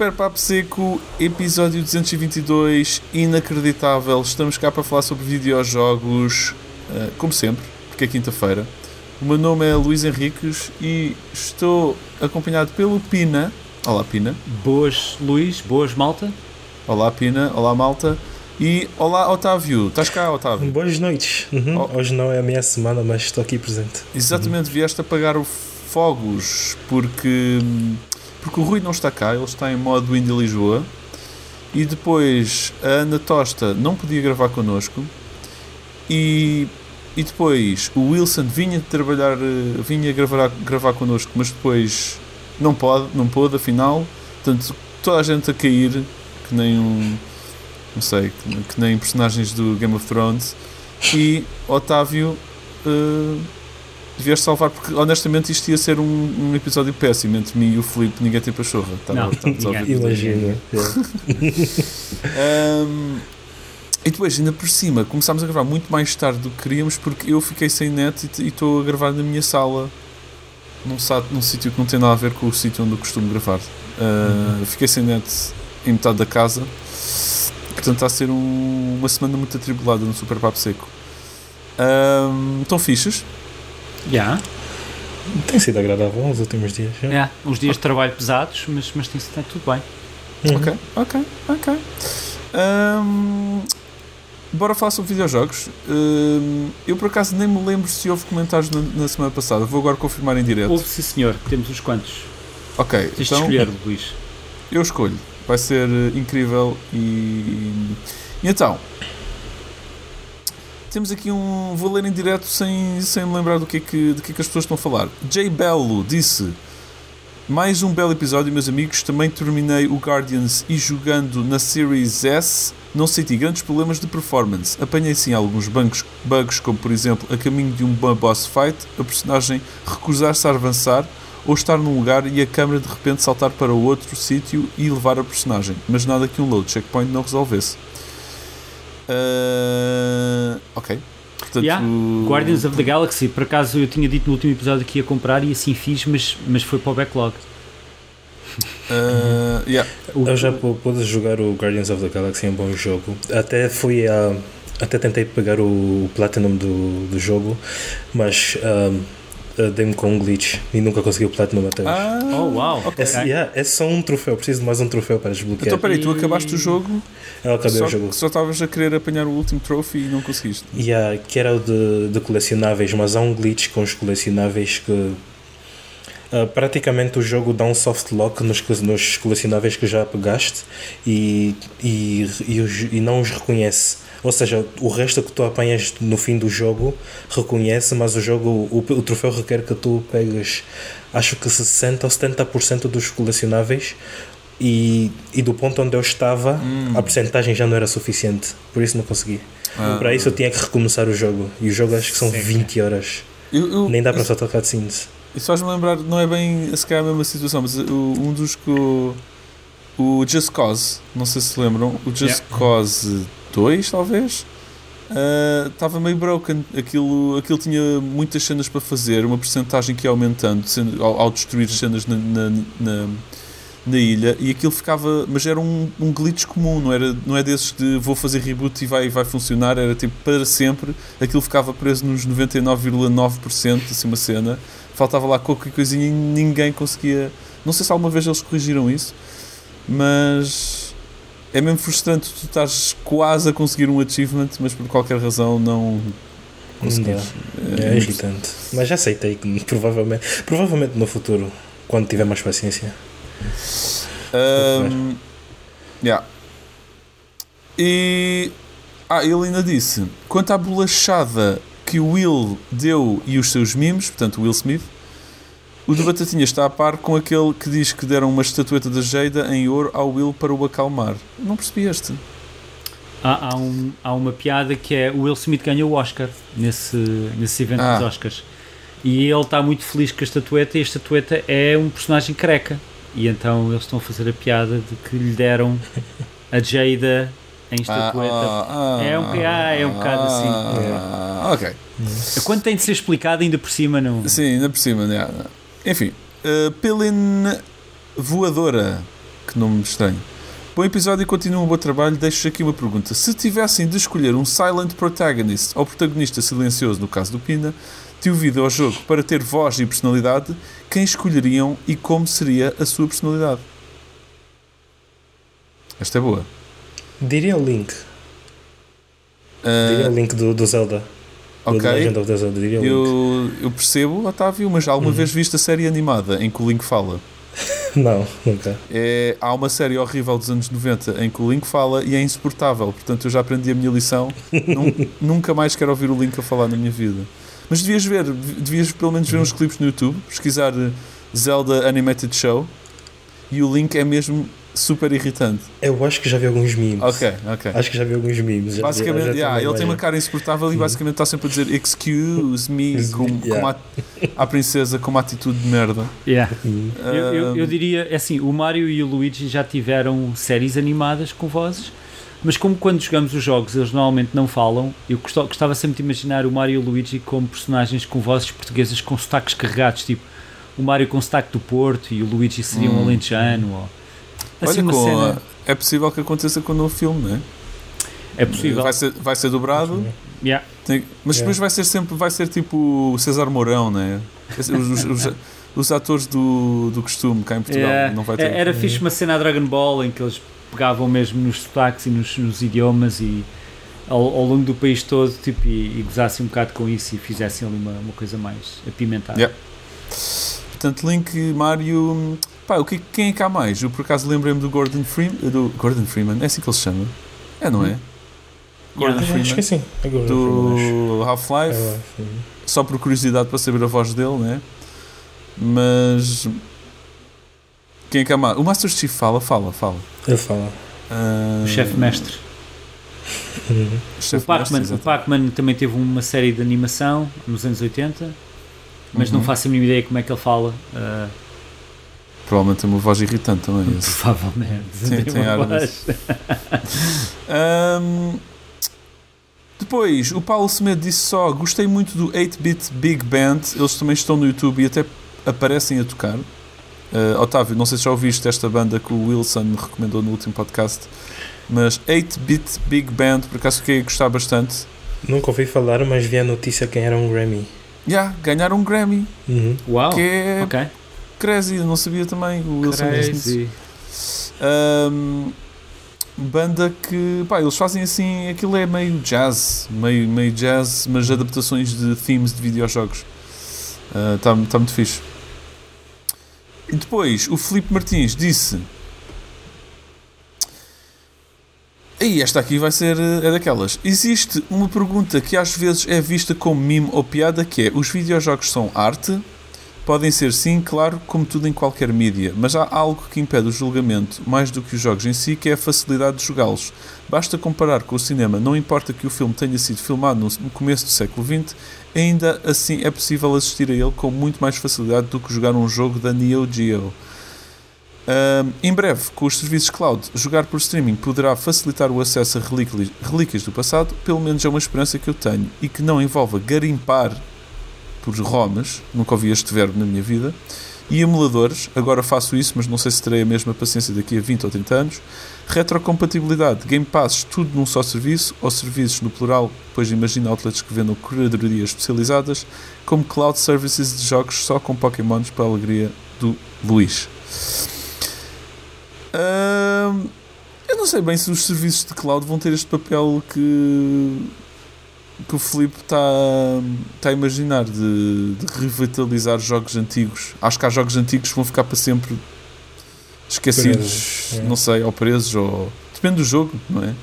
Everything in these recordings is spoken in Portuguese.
Super Papo Seco, episódio 222, inacreditável. Estamos cá para falar sobre videojogos, uh, como sempre, porque é quinta-feira. O meu nome é Luís Henriques e estou acompanhado pelo Pina. Olá, Pina. Boas, Luís. Boas, malta. Olá, Pina. Olá, malta. E olá, Otávio. Estás cá, Otávio? Boas noites. Uhum. Oh. Hoje não é a minha semana, mas estou aqui presente. Exatamente, uhum. vieste apagar o fogos porque, porque o Rui não está cá, ele está em modo Indy Lisboa. E depois a Ana Tosta não podia gravar connosco. E, e depois o Wilson vinha trabalhar, eh, vinha gravar, gravar connosco, mas depois não pode, não pôde, afinal. Portanto, toda a gente a cair, que nem um. Não sei, que, que nem personagens do Game of Thrones. E Otávio. Uh, devias salvar, porque honestamente isto ia ser um, um, episódio péssimo entre mim e o Filipe, ninguém tem pachorra. Tá, não, imagina. um, e depois, ainda por cima, começámos a gravar muito mais tarde do que queríamos porque eu fiquei sem net e estou a gravar na minha sala, num, num sítio que não tem nada a ver com o sítio onde eu costumo gravar. Uh, uhum. Fiquei sem net em metade da casa, portanto está a ser um, uma semana muito atribulada no Super Papo Seco. Um, estão fichas? Já. Yeah. Tem sido agradável nos últimos dias. É, yeah. uns dias de trabalho pesados, mas, mas tem sido tudo bem. Uhum. Ok, ok, ok. Um, bora falar sobre videojogos. Um, eu por acaso nem me lembro se houve comentários na, na, semana passada. Vou agora confirmar em direto. Houve, sim, senhor. Temos uns quantos. Ok. Tens então, de escolher, Luís. Eu escolho. Vai ser eh, incrível e. E então, temos aqui um. Vou ler em direto sem, sem me lembrar do que, é que, do que, é que as pessoas estão a falar. Jay Bello disse. Mais um belo episódio, meus amigos. Também terminei o Guardians e jogando na Series S não senti grandes problemas de performance. Apanhei sim alguns bugs, bugs como por exemplo a caminho de um boss fight, a personagem recusar-se a avançar ou estar num lugar e a câmera de repente saltar para outro sítio e levar a personagem, mas nada que um load checkpoint não resolvesse. Uh, ok. Portanto, yeah. Guardians of the Galaxy, por acaso eu tinha dito no último episódio que ia comprar e assim fiz, mas, mas foi para o backlog. Uh, yeah. Eu já pude jogar o Guardians of the Galaxy, é um bom jogo. Até fui a. Até tentei pegar o Platinum do, do jogo, mas. Um, uh, dei-me com um glitch e nunca consegui o Platinum até hoje. Ah, oh, wow. Okay. É, yeah, é só um troféu, preciso de mais um troféu para desbloquear. Então, peraí, tu acabaste o jogo? Eu acabei só, o jogo. Só estavas a querer apanhar o último trophy e não conseguiste. Yeah, que era o de, de colecionáveis, mas há um glitch com os colecionáveis que. Uh, praticamente o jogo dá um soft lock nos, nos colecionáveis que já pegaste e, e, e, e não os reconhece. Ou seja, o resto que tu apanhas no fim do jogo reconhece, mas o jogo, o, o troféu requer que tu pegues, acho que 60% ou 70% dos colecionáveis. E, e do ponto onde eu estava, hum. a porcentagem já não era suficiente, por isso não consegui. Ah, Para isso eu tinha que recomeçar o jogo. E o jogo acho que são sim. 20 horas. Eu, eu, Nem dá para só tocar cutscenes. Isso faz-me lembrar, não é bem se calhar a mesma situação, mas um dos que o, o Just Cause, não sei se lembram, o Just yeah. Cause 2, talvez. Estava uh, meio broken. Aquilo, aquilo tinha muitas cenas para fazer, uma porcentagem que ia aumentando ao, ao, destruir cenas na, na, na, na, ilha, e aquilo ficava. Mas era um, um glitch comum, não, era, não é desses de vou fazer reboot e vai, vai funcionar, era tipo para sempre. Aquilo ficava preso nos 99,9%, assim uma cena. Faltava lá qualquer coisinha e ninguém conseguia. Não sei se alguma vez eles corrigiram isso, mas é mesmo frustrante tu estás quase a conseguir um achievement, mas por qualquer razão não conseguires. É, é irritante. Mas já aceitei que provavelmente, provavelmente no futuro, quando tiver mais paciência. Um, yeah. E ah, ele ainda disse: quanto à bolachada que o Will deu e os seus memes, portanto, o Will Smith, o de Batatinha está a par com aquele que diz que deram uma estatueta da Jada em ouro ao Will para o acalmar. Não percebi este. Há, há, um, há uma piada que é o Will Smith ganhou o Oscar nesse, nesse evento ah. dos Oscars. E ele está muito feliz com a estatueta e a estatueta é um personagem careca. E então eles estão a fazer a piada de que lhe deram a Jada em estatueta. Ah, ah, é, um, ah, é um bocado assim. Ah, ok. Quando tem de ser explicado, ainda por cima não. Sim, ainda por cima, não. Enfim, uh, Pelin Voadora que nome estranho. Bom episódio e continua um bom trabalho. Deixo aqui uma pergunta. Se tivessem de escolher um silent protagonist ou protagonista silencioso, no caso do Pina, devido ao jogo, para ter voz e personalidade, quem escolheriam e como seria a sua personalidade? Esta é boa. Diria o Link. Uh, Diria o Link do, do Zelda. Ok. Eu, eu percebo, Otávio, mas já alguma uhum. vez viste a série animada em que o Link fala? Não, nunca. É, há uma série horrível dos anos 90 em que o Link fala e é insuportável. Portanto, eu já aprendi a minha lição. nunca mais quero ouvir o Link a falar na minha vida. Mas devias ver, devias pelo menos ver uns clipes no YouTube, pesquisar Zelda Animated Show e o Link é mesmo super irritante. Eu acho que já vi alguns memes. Ok, ok. Acho que já vi alguns memes. Basicamente, já, já yeah, ele tem uma cara insuportável e basicamente está sempre a dizer excuse me com, yeah. a, a, princesa com uma atitude de merda. Yeah. Um, eu, eu, eu, diria, é assim, o Mario e o Luigi já tiveram séries animadas com vozes, mas como quando jogamos os jogos eles normalmente não falam, eu gostava sempre de imaginar o Mario e o Luigi como personagens com vozes portuguesas com sotaques carregados, tipo o Mario com sotaque do Porto e o Luigi seria hum. um alentejano ou Assim, Olha, cena... é possível que aconteça com o novo filme, não é? É possível. Vai ser, vai ser dobrado. Yeah. Tem, mas depois vai ser sempre, vai ser tipo César Mourão, não é? Os, os, os, os, atores do, do costume cá em Portugal. Yeah. Não vai ter. Era fixe uma cena a Dragon Ball em que eles pegavam mesmo nos sotaques e nos, nos idiomas e ao, ao, longo do país todo tipo, e, e gozassem um bocado com isso e fizessem ali uma, uma coisa mais apimentada. Yeah. Portanto, Link, Mario, Pá, o que, quem é que há mais? Eu por acaso lembrei-me do Gordon Freeman. Do Gordon Freeman, é assim que ele se chama? É, não é? Hum. Gordon yeah, Freeman. Acho que sim. É do Half-Life. É, só por curiosidade para saber a voz dele, né? Mas. Quem é que há mais? O Master Chief fala, fala, fala. Ele fala. Uh... O chefe mestre. o Pac-Man Pac também teve uma série de animação nos anos 80, mas uhum. não faço a mínima ideia como é que ele fala. Uh, Provavelmente tem uma voz irritante também. Provavelmente. Tem, tem ar um, depois, o Paulo Semedo disse só: Gostei muito do 8-Bit Big Band. Eles também estão no YouTube e até aparecem a tocar. Uh, Otávio, não sei se já ouviste esta banda que o Wilson me recomendou no último podcast, mas 8-Bit Big Band, por acaso fiquei a gostar bastante. Nunca ouvi falar, mas vi a notícia que era um Grammy. Já, yeah, ganharam um Grammy. Uhum. Uau! Que é okay. Crazy, não sabia também. O Wilson Crazy. Um, banda que pá, eles fazem assim, aquilo é meio jazz, meio, meio jazz, mas adaptações de themes de videojogos. Está uh, tá muito fixe. E depois o Felipe Martins disse. E esta aqui vai ser é daquelas. Existe uma pergunta que às vezes é vista como mimo ou piada que é os videojogos são arte? Podem ser, sim, claro, como tudo em qualquer mídia, mas há algo que impede o julgamento mais do que os jogos em si, que é a facilidade de jogá-los. Basta comparar com o cinema, não importa que o filme tenha sido filmado no começo do século XX, ainda assim é possível assistir a ele com muito mais facilidade do que jogar um jogo da Neo Geo. Uh, em breve, com os serviços cloud, jogar por streaming poderá facilitar o acesso a relíquias do passado, pelo menos é uma esperança que eu tenho, e que não envolva garimpar por ROMs, nunca ouvi este verbo na minha vida, e emuladores, agora faço isso, mas não sei se terei a mesma paciência daqui a 20 ou 30 anos. Retrocompatibilidade, Game Passes, tudo num só serviço, ou serviços no plural, pois imagina outlets que vendam curadorias especializadas, como cloud services de jogos só com Pokémons para a alegria do Luís. eu não sei bem se os serviços de cloud vão ter este papel que que o Filipe está tá a imaginar de, de, revitalizar jogos antigos. Acho que há jogos antigos que vão ficar para sempre esquecidos, presos, é. não sei, ou presos, ou. Depende do jogo, não é?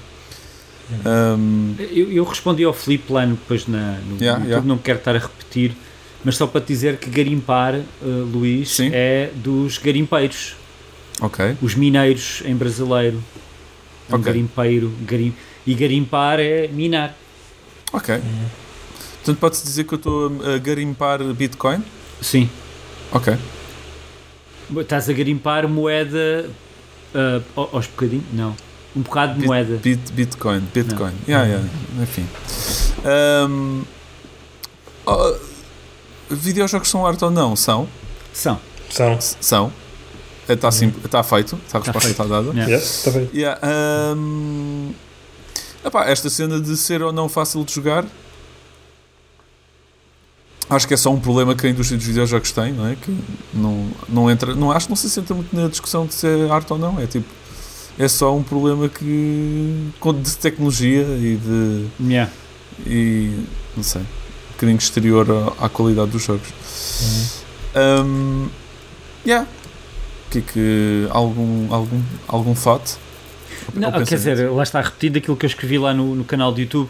Um... Eu, eu, respondi ao Filipe lá depois na, no yeah, YouTube, yeah. não quero estar a repetir, mas só para te dizer que garimpar, uh, Luís, Sim. é dos garimpeiros. Ok. Os mineiros em brasileiro. É um okay. garimpeiro. Garim... E garimpar é minar. Ok. Uhum. Portanto, pode-se dizer que eu estou a garimpar Bitcoin? Sim. Ok. Estás a garimpar moeda uh, aos bocadinhos? Não. Um bocado de bit, moeda. Bit, Bitcoin. Bitcoin. Yeah, yeah. Enfim. Um, oh, videojogos são arte ou não? São? São. São. São. Está sim, tá feito, tá a resposta está dada. Yeah. Yeah, bem. Yeah, um, epá, esta cena de ser ou não fácil de jogar acho que é só um problema que a indústria dos videojogos tem, não é? Que não, não entra, não acho, não se senta muito na discussão de se é arte ou não, é tipo é só um problema que de tecnologia e de yeah. e não sei, um bocadinho exterior à, à qualidade dos jogos. Uhum. Um, yeah. Que, que algum algum algum fato não, quer dizer, lá está repetindo aquilo que eu escrevi lá no, no canal do YouTube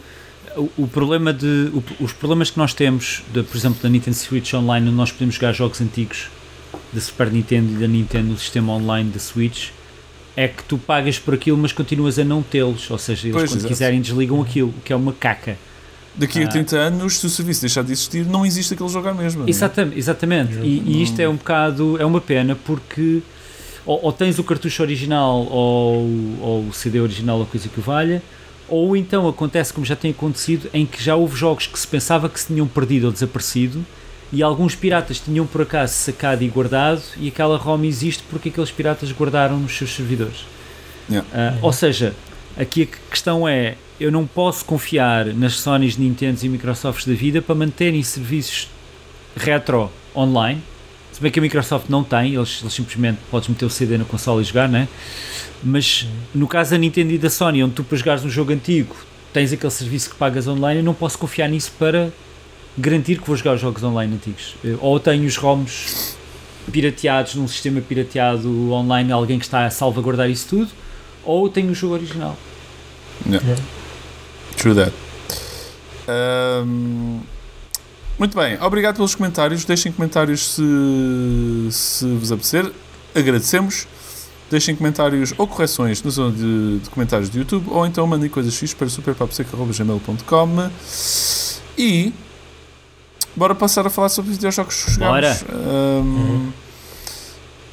o, o problema de o, os problemas que nós temos de, por exemplo da Nintendo Switch Online onde nós podemos jogar jogos antigos da Super Nintendo e da Nintendo no sistema online da Switch é que tu pagas por aquilo mas continuas a não tê-los ou seja, eles pois, quando quiserem desligam aquilo, o que é uma caca daqui a 30 ah. anos, se o serviço deixar de existir, não existe aquele jogo à mesma. É? Exatamente, exatamente. E, e, isto é um bocado, é uma pena porque ou, ou, tens o cartucho original ou, ou o CD original ou coisa que o valha, ou então acontece como já tem acontecido, em que já houve jogos que se pensava que se tinham perdido ou desaparecido e alguns piratas tinham por acaso sacado e guardado e aquela ROM existe porque aqueles piratas guardaram nos seus servidores. Yeah. Uh, ou seja, aqui a questão é, eu não posso confiar nas Sonys, Nintendo e Microsofts da vida para manterem serviços retro online, se bem que a Microsoft não tem, eles, eles simplesmente podes meter o CD na console e jogar, né? Mas no caso da Nintendo e da Sony, onde tu para jogares um jogo antigo tens aquele serviço que pagas online, eu não posso confiar nisso para garantir que vou jogar os jogos online antigos. Ou tenho os ROMs pirateados num sistema pirateado online, alguém que está a salvaguardar isso tudo, ou tenho o jogo original. Yeah. Yeah. True that. Um, muito bem, obrigado pelos comentários. Deixem comentários se, se vos apetecer. Agradecemos. Deixem comentários ou correções na zona de, de comentários do YouTube ou então mandem coisas X para superpaposeca.gmail.com e bora passar a falar sobre videojogos que jogamos.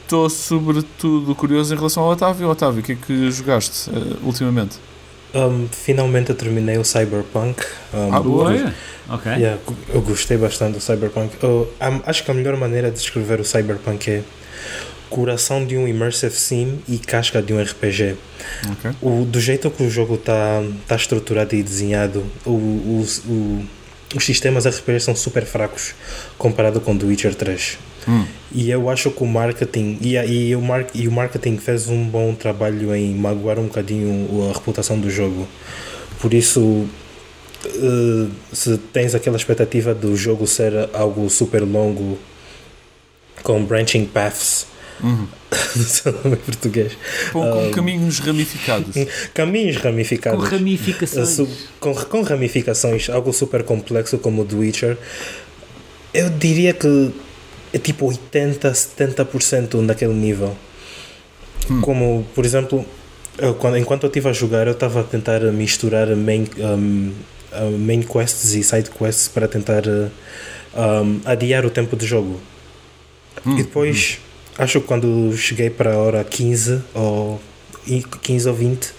Estou um, uhum. sobretudo curioso em relação ao Otávio. Otávio, o que é que jogaste uh, ultimamente? Um, finalmente eu terminei o Cyberpunk. Um, ah, boa! Ok. Yeah, eu gostei bastante do Cyberpunk. Eu, um, acho que a melhor maneira de descrever o Cyberpunk é coração de um immersive sim e casca de um RPG. Okay. O, do jeito que o jogo está tá estruturado e desenhado, o, o, o, os sistemas RPG são super fracos comparado com The Witcher 3. Hum. E eu acho que o marketing e, e, o mar, e o marketing fez um bom trabalho em magoar um bocadinho a reputação do jogo. Por isso, uh, se tens aquela expectativa do jogo ser algo super longo com branching paths Uhum. nome em português. Com, com um, caminhos ramificados. Caminhos ramificados. Com ramificações. Uh, com, com ramificações, algo super complexo como o The Witcher. Eu diria que é tipo 80, 70% naquele nível. Hum. Como, por exemplo, eu, quando, enquanto eu estive a jogar, eu estava a tentar misturar main, um, main quests e side quests para tentar um, adiar o tempo de jogo. Hum. E depois. Hum acho que quando cheguei para a hora 15 ou 15 ou 20,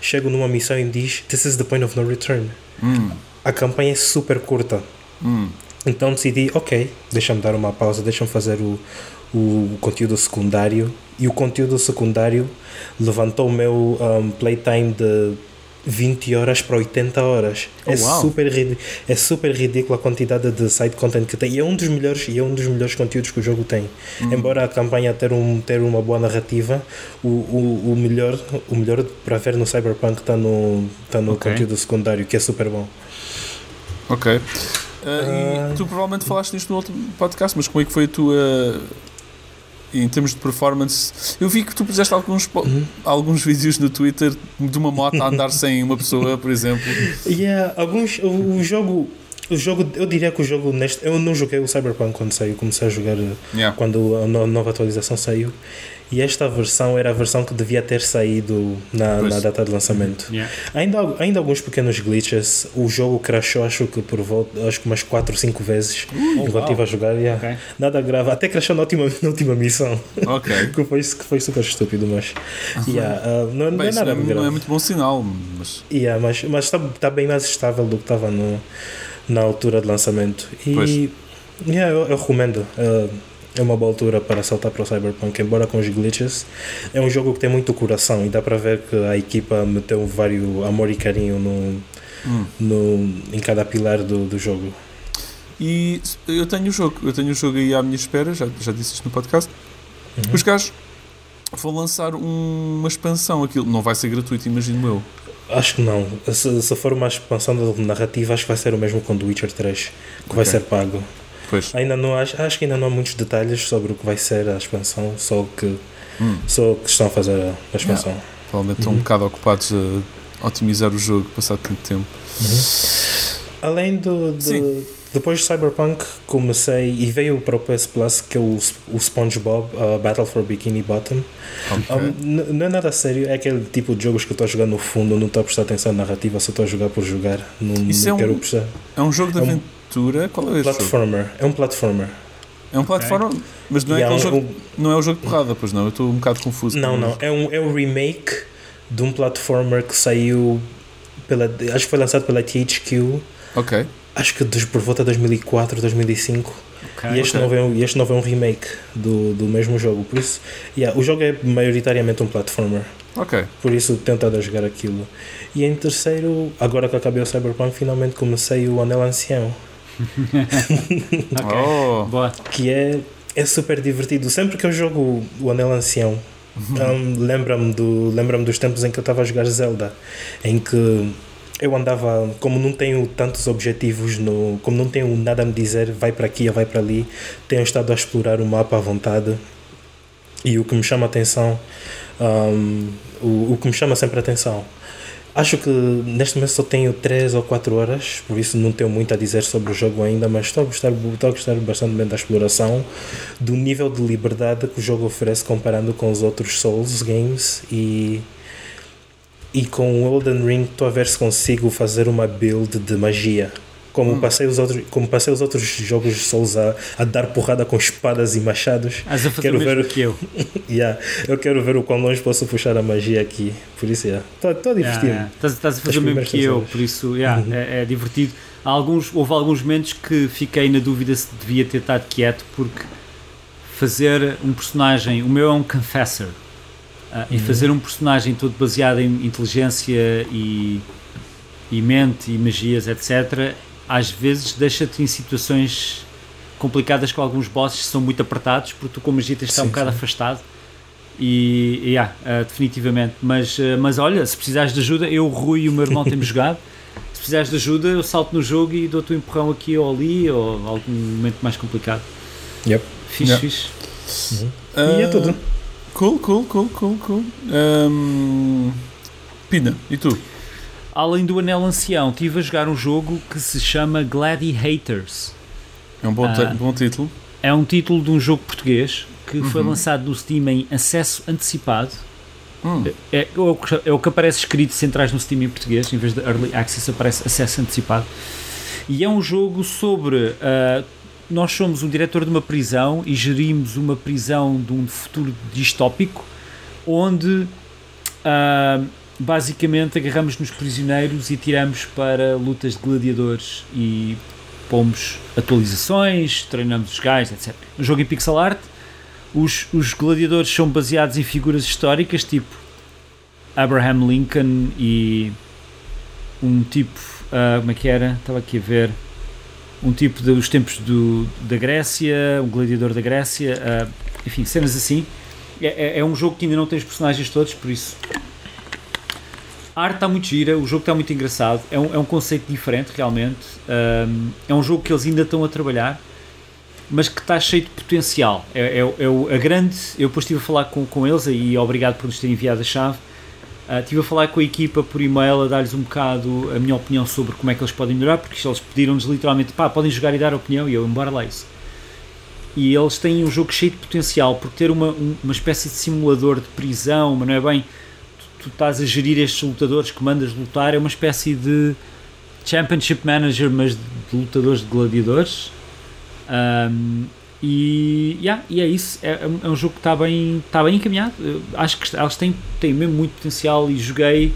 chego numa missão e diz This is the point of no return. Hum. A campanha é super curta. Então decidi, ok, deixa-me dar uma pausa, deixa-me fazer o, o conteúdo secundário. E o conteúdo secundário levantou o meu um, playtime de 20 horas para 80 horas. Oh, é, wow. super, é super ridícula a quantidade de side content que tem. E é um dos melhores, e é um dos melhores conteúdos que o jogo tem. Hum. Embora a campanha ter, um, ter uma boa narrativa, o, o, o, melhor, o melhor para ver no Cyberpunk está no, tá no okay. conteúdo secundário, que é super bom. Ok. Uh, e tu provavelmente falaste nisto no outro podcast, mas como é que foi a tua em termos de performance, eu vi que tu puseste alguns, uhum. alguns vídeos no Twitter de uma moto a andar sem uma pessoa, por exemplo. Yeah, alguns. O, o, jogo. O jogo, eu diria que o jogo neste. Eu não joguei o Cyberpunk quando saiu, comecei a jogar yeah. quando a nova atualização saiu. E esta versão era a versão que devia ter saído na, na data de lançamento. Yeah. Ainda, ainda alguns pequenos glitches. O jogo crashou, acho que por volta, acho que umas 4 ou 5 vezes uh, enquanto estive a jogar. Yeah. Okay. Nada grave. Até crashou na última, na última missão. Ok. que, foi, que foi super estúpido, mas. Yeah, uh, não, Bem, não é nada é, não é muito bom sinal. Mas yeah, mas está mas tá, tá bem mais estável do que estava no, na altura de lançamento. E. Yeah, eu, eu recomendo. Uh, é uma boa altura para saltar para o Cyberpunk, embora com os glitches. É um jogo que tem muito coração e dá para ver que a equipa meteu vários amor e carinho no, hum. no, em cada pilar do, do jogo. E eu tenho o jogo, eu tenho o jogo aí à minha espera, já, já disse isto no podcast. Uhum. Os gajos vão lançar um, uma expansão, aquilo não vai ser gratuito, imagino eu. Acho que não. Se, se for uma expansão da narrativa, acho que vai ser o mesmo com The Witcher 3, que okay. vai ser pago. Pois. Ainda não acho, acho que ainda não há muitos detalhes sobre o que vai ser a expansão, só que hum. só que estão a fazer a expansão. Yeah. Provavelmente estão uhum. um bocado ocupados a otimizar o jogo, passado tanto tempo. Uhum. Além do, do depois de Cyberpunk comecei e veio para o PS Plus que é o, o SpongeBob uh, Battle for Bikini Bottom. Okay. Um, não é nada sério, é aquele tipo de jogos que eu estou a jogar no fundo, não estou a prestar atenção na narrativa, só estou a jogar por jogar. Não, Isso não é quero um, prestar. É um jogo de aventura? Qual é esse Platformer. Jogo? É um platformer. É um platformer, okay. mas não é, é um, jogo, um, não é o jogo de porrada, pois não? Eu estou um bocado confuso. Não, não, é um, é um remake de um platformer que saiu pela. Acho que foi lançado pela THQ. Ok acho que por volta de 2004, 2005. Okay, e, este okay. não é um, este não é um remake do, do mesmo jogo. Por isso, yeah, o jogo é maioritariamente um platformer. Ok. Por isso tentado a jogar aquilo. E em terceiro, agora que acabei o Cyberpunk, finalmente comecei o Anel Ancião. okay. oh. Boa. Que é, é super divertido. Sempre que eu jogo o Anel Ancião, uhum. um, lembra-me do, lembra dos tempos em que eu estava a jogar Zelda, em que eu andava, como não tenho tantos objetivos, no, como não tenho nada a me dizer, vai para aqui ou vai para ali, tenho estado a explorar o mapa à vontade e o que me chama a atenção, um, o, o que me chama sempre a atenção. Acho que neste momento só tenho 3 ou 4 horas, por isso não tenho muito a dizer sobre o jogo ainda, mas estou a gostar, estou a gostar bastante bem da exploração, do nível de liberdade que o jogo oferece comparando com os outros Souls games e e com o Elden Ring estou a ver se consigo fazer uma build de magia. Como, hum. passei, os outros, como passei os outros jogos de Souls a, a dar porrada com espadas e machados. As quero ver que eu. yeah, eu quero ver o quão longe posso puxar a magia aqui. Por isso, yeah. estou a divertir-me. Yeah, yeah. Estás, a fazer o mesmo que eu, por isso yeah, uhum. é, é, divertido. Há alguns, houve alguns momentos que fiquei na dúvida se devia ter estado quieto, porque fazer um personagem, o meu é um confessor Uh, e fazer um personagem todo baseado em inteligência e, e mente e magias, etc., às vezes deixa-te em situações complicadas com alguns bosses que são muito apertados, porque tu com magia tens de estar um bocado sim. afastado. E, e yeah, uh, definitivamente. Mas, uh, mas olha, se precisares de ajuda, eu, o Rui e o meu irmão temos jogado. Se precisares de ajuda, eu salto no jogo e dou-te um empurrão aqui ou ali, ou algum momento mais complicado. Yep. Fixe, yep. fixe. Uhum. Uh, e é tudo. Cool, cool, cool, cool, cool. Um, Pina, e tu? Além do Anel Ancião, estive a jogar um jogo que se chama Gladiators. É um bom, uh, bom título. É um título de um jogo português que uhum. foi lançado no Steam em acesso antecipado. Hum. É, é, é, o que aparece escrito se entras no Steam em português, em vez de Early Access aparece acesso antecipado. E é um jogo sobre uh, nós somos um diretor de uma prisão e gerimos uma prisão de um futuro distópico onde uh, basicamente agarramos nos prisioneiros e tiramos para lutas de gladiadores e pomos atualizações, treinamos os gajos, etc. Um jogo em pixel art, os, os gladiadores são baseados em figuras históricas tipo Abraham Lincoln e um tipo, uh, como é que era? Estava aqui a ver um tipo dos tempos do, da Grécia, um gladiador da Grécia, uh, enfim, cenas assim. É, é, é, um jogo que ainda não tem os personagens todos, por isso. A arte está muito gira, o jogo está muito engraçado, é um, é um conceito diferente realmente. Um, é um jogo que eles ainda estão a trabalhar, mas que está cheio de potencial. É, é, é a grande. Eu depois estive a falar com, com eles e obrigado por nos terem enviado a chave Uh, estive a falar com a equipa por e-mail, a dar-lhes um bocado a minha opinião sobre como é que eles podem melhorar, porque eles pediram-nos literalmente, pá, podem jogar e dar opinião, e eu, embora lá isso. E eles têm um jogo cheio de potencial, porque ter uma, uma espécie de simulador de prisão, mas não é bem, tu, estás a gerir estes lutadores que mandas lutar, é uma espécie de Championship Manager, mas de lutadores de gladiadores. Um, e, yeah, e é isso, é, é um jogo que está bem, está bem encaminhado. Eu acho que elas têm, têm mesmo muito potencial e joguei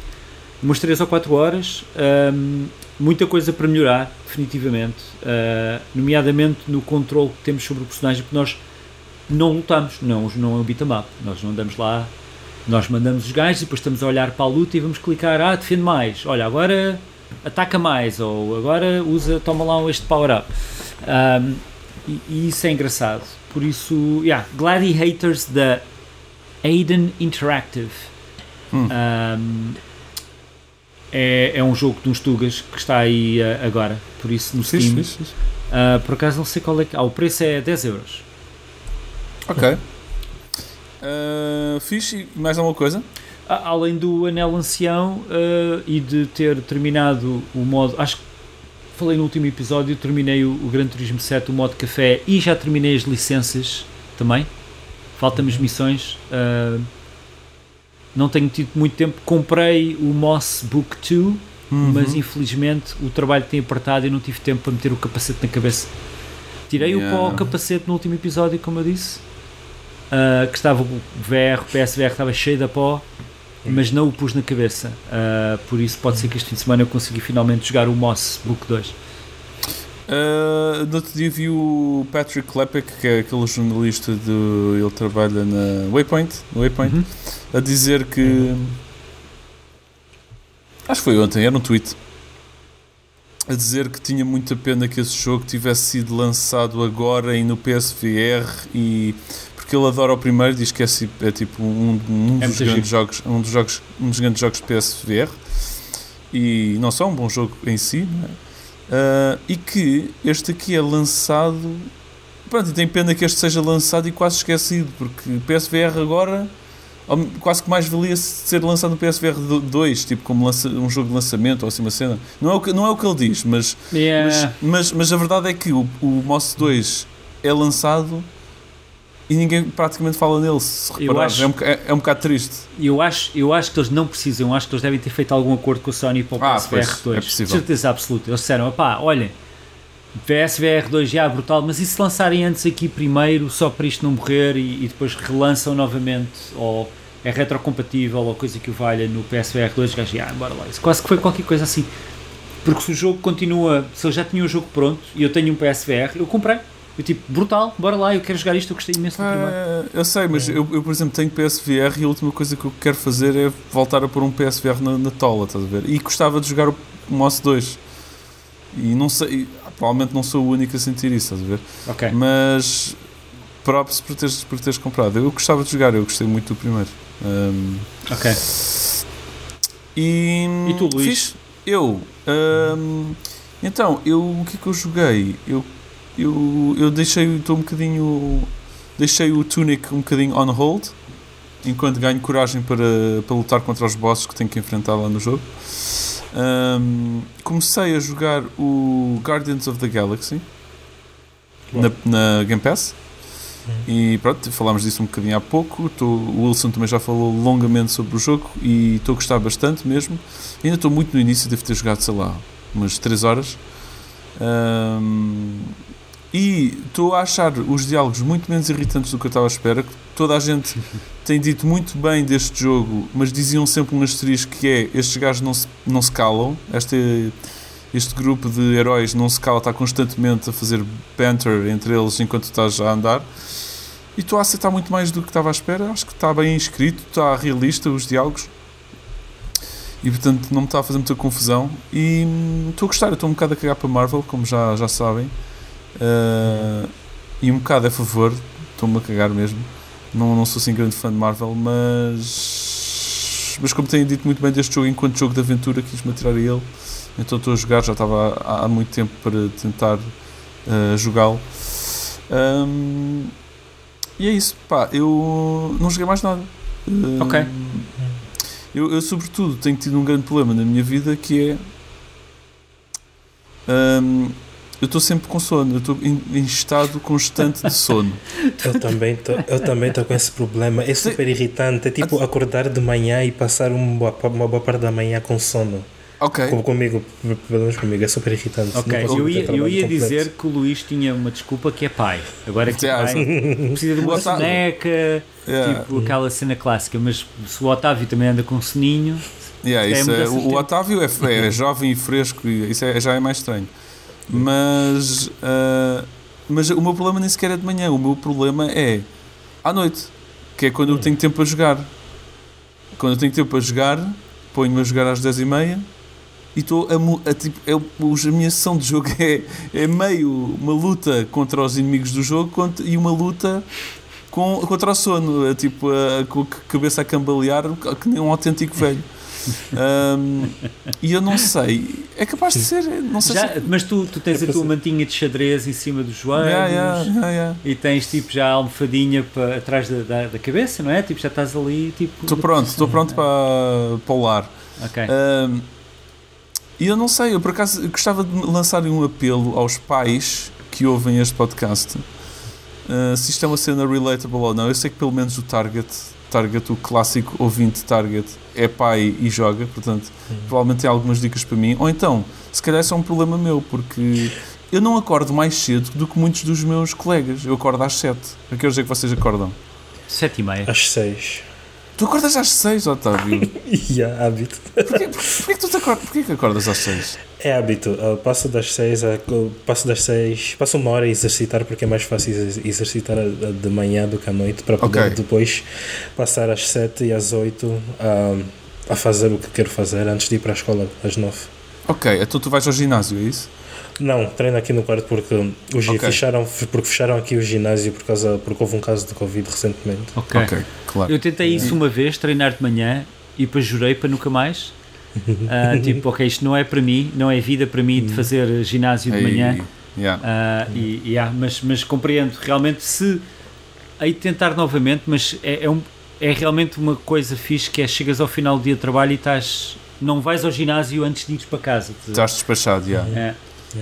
umas 3 ou 4 horas. Um, muita coisa para melhorar, definitivamente. Uh, nomeadamente no controle que temos sobre o personagem, porque nós não lutamos, não, não é um beat'em up. Nós não andamos lá, nós mandamos os gajos e depois estamos a olhar para a luta e vamos clicar, ah, defende mais, olha, agora ataca mais, ou agora usa, toma lá este power-up. Um, e, e, isso é engraçado. Por isso, yeah, Gladiators da Aiden Interactive. Hum. Um, é, é um jogo de uns Tugas que está aí uh, agora, por isso no Steam. Fixe, fixe. Uh, por acaso não sei qual é que. Ah, o preço é 10 euros. Ok. Uh, fixe, e mais alguma coisa? Além do Anel Ancião uh, e de ter terminado o modo. Acho que falei no último episódio, terminei o, o Gran Turismo 7, o modo café e já terminei as licenças também. Faltam-me as missões. Uh, não tenho tido muito tempo. Comprei o Moss Book 2, uhum. mas infelizmente o trabalho tem apertado e não tive tempo para meter o capacete na cabeça. Tirei yeah. o pó ao capacete no último episódio, como eu disse. Uh, que estava o VR, o PSVR estava cheio de pó, mas não o pus na cabeça. Uh, por isso pode ser que este fim de semana eu consegui finalmente jogar o Moss Book 2. Uh, no outro dia vi o Patrick Klepek, que é aquele jornalista do. Ele trabalha na Waypoint, no Waypoint uhum. a dizer que. Uhum. Acho que foi ontem, era um tweet. A dizer que tinha muita pena que esse jogo tivesse sido lançado agora e no PSVR e porque ele adora o primeiro, diz que é, é tipo um, um é dos grandes jogos, um dos jogos, um dos grandes jogos PSVR e não só um bom jogo em si, uh, e que este aqui é lançado. Pronto, e tem pena que este seja lançado e quase esquecido, porque PSVR agora quase que mais valia ser lançado no PSVR 2, tipo como lança, um jogo de lançamento ou assim uma cena. Não é o que, não é o que ele diz, mas, yeah. mas, mas, mas, a verdade é que o, o Moss 2 é lançado e ninguém praticamente fala nele, se reparar. Acho, é, um, é, é, um bocado triste. Eu acho, eu acho que eles não precisam, acho que eles devem ter feito algum acordo com a Sony para o ah, PSVR 2. É possível. certeza absoluta. Eles disseram, pá, olhem, PSVR 2 já é brutal, mas e se lançarem antes aqui primeiro, só para isto não morrer e, e depois relançam novamente, ou é retrocompatível, ou coisa que o valha no PSVR 2, gajo, ah, bora lá. Isso quase que foi qualquer coisa assim. Porque se o jogo continua, se eu já tinha o jogo pronto e eu tenho um PSVR, eu comprei eu tipo, brutal, bora lá, eu quero jogar isto, eu gostei imenso do primeiro. É, eu sei, mas é. eu, eu, por exemplo, tenho PSVR e a última coisa que eu quero fazer é voltar a pôr um PSVR na, na tola, estás a ver? E gostava de jogar o Moss 2. E não sei, provavelmente não sou o único a sentir isso, estás a ver? Ok. Mas props por teres, por teres comprado. Eu gostava de jogar, eu gostei muito do primeiro. Um, ok. E, e tu, Luís? Fiz, eu. Um, então, eu, o que é que eu joguei? Eu eu, eu deixei, estou um bocadinho, deixei o Tunic um bocadinho on hold, enquanto ganho coragem para, para lutar contra os bosses que tenho que enfrentar lá no jogo. Um, comecei a jogar o Guardians of the Galaxy na, na, Game Pass. E pronto, falámos disso um bocadinho há pouco. Tô, o Wilson também já falou longamente sobre o jogo e estou a gostar bastante mesmo. Ainda estou muito no início, devo ter jogado, sei lá, umas 3 horas. Um, e estou a achar os diálogos muito menos irritantes do que eu estava à espera. Toda a gente tem dito muito bem deste jogo, mas diziam sempre um asterisco que é estes gajos não se, não se calam. Este, este grupo de heróis não se cala, está constantemente a fazer banter entre eles enquanto estás a andar. E estou a aceitar muito mais do que estava à espera. Acho que está bem escrito, está realista os diálogos. E portanto não me está a fazer muita confusão. E hum, estou a gostar, estou um bocado a cagar para Marvel, como já, já sabem. Uh, e um bocado a favor, estou-me a cagar mesmo. Não, não sou assim grande fã de Marvel, mas. Mas como tenho dito muito bem deste jogo, enquanto jogo de aventura, quis-me atirar a ele. Então estou a jogar, já estava há, há muito tempo para tentar uh, jogá-lo. Um, e é isso, pá, eu não joguei mais nada. Uh, ok. Eu, eu, sobretudo, tenho tido um grande problema na minha vida que é. Um, eu estou sempre com sono, eu estou em, em, estado constante de sono. eu também tô, eu também estou com esse problema, é super irritante, é tipo acordar de manhã e passar uma boa, uma boa parte da manhã com sono. Ok. Como comigo, pelo menos comigo, é super irritante. Ok, eu ia, eu ia dizer que o Luís tinha uma desculpa que é pai. Agora que é pai, precisa de uma soneca, yeah. tipo aquela cena clássica, mas se o Otávio também anda com soninho. Yeah, é, é o, o Otávio é, é jovem e fresco, isso é, já é mais estranho. Mas, uh, mas o meu problema nem sequer é de manhã. O meu problema é à noite, que é quando eu tenho tempo para jogar. Quando eu tenho tempo para jogar, ponho-me a jogar às 10h30 e estou a, a, tipo, é, a minha sessão de jogo é, é meio uma luta contra os inimigos do jogo contra, e uma luta com, contra o sono, tipo, a, com a cabeça a cambalear, que nem um autêntico velho. Um, e eu não sei, é capaz de ser. Não sei já, se... Mas tu, tu tens a tua mantinha de xadrez em cima dos joelhos yeah, yeah, yeah, e tens tipo já a almofadinha para, atrás da, da, da, cabeça, não é? Tipo, já estás ali. Tipo, estou pronto, estou pronto para, para o lar. Ok. Um, e eu não sei, eu por acaso gostava de lançar um apelo aos pais que ouvem este podcast. Uh, se isto é uma cena relatable ou não, eu sei que pelo menos o target Target, o clássico ouvinte Target, é pai e joga, portanto, uhum. provavelmente tem algumas dicas para mim. Ou então, se calhar isso é um problema meu, porque eu não acordo mais cedo do que muitos dos meus colegas. Eu acordo às 7. A que horas é que vocês acordam? 7 e meia. Às 6. Tu acordas às 6, Otávio? Yeah, hábito. Porquê, porquê, que tu te acordas, porquê que acordas às 6? É hábito. Uh, passo das 6 a, passo das 6, passo uma hora a exercitar porque é mais fácil exercitar de manhã do que à noite para poder okay. depois passar às 7 e às 8 a, a fazer o que quero fazer antes de ir para a escola às 9. Ok, então tu vais ao ginásio, é isso? Não, treino aqui no quarto porque os okay. fecharam, porque fecharam aqui o ginásio por causa, porque houve um caso de Covid recentemente. Ok, okay claro. Eu tentei isso uma vez, treinar de manhã e depois jurei para nunca mais. Uh, tipo, ok, isto não é para mim, não é vida para mim de uhum. fazer ginásio de manhã. Yeah. Uh, e, yeah, mas, mas compreendo realmente se aí tentar novamente, mas é, é, um, é realmente uma coisa fixe que é chegas ao final do dia de trabalho e estás não vais ao ginásio antes de ires para casa. Estás despachado, já. Yeah. É.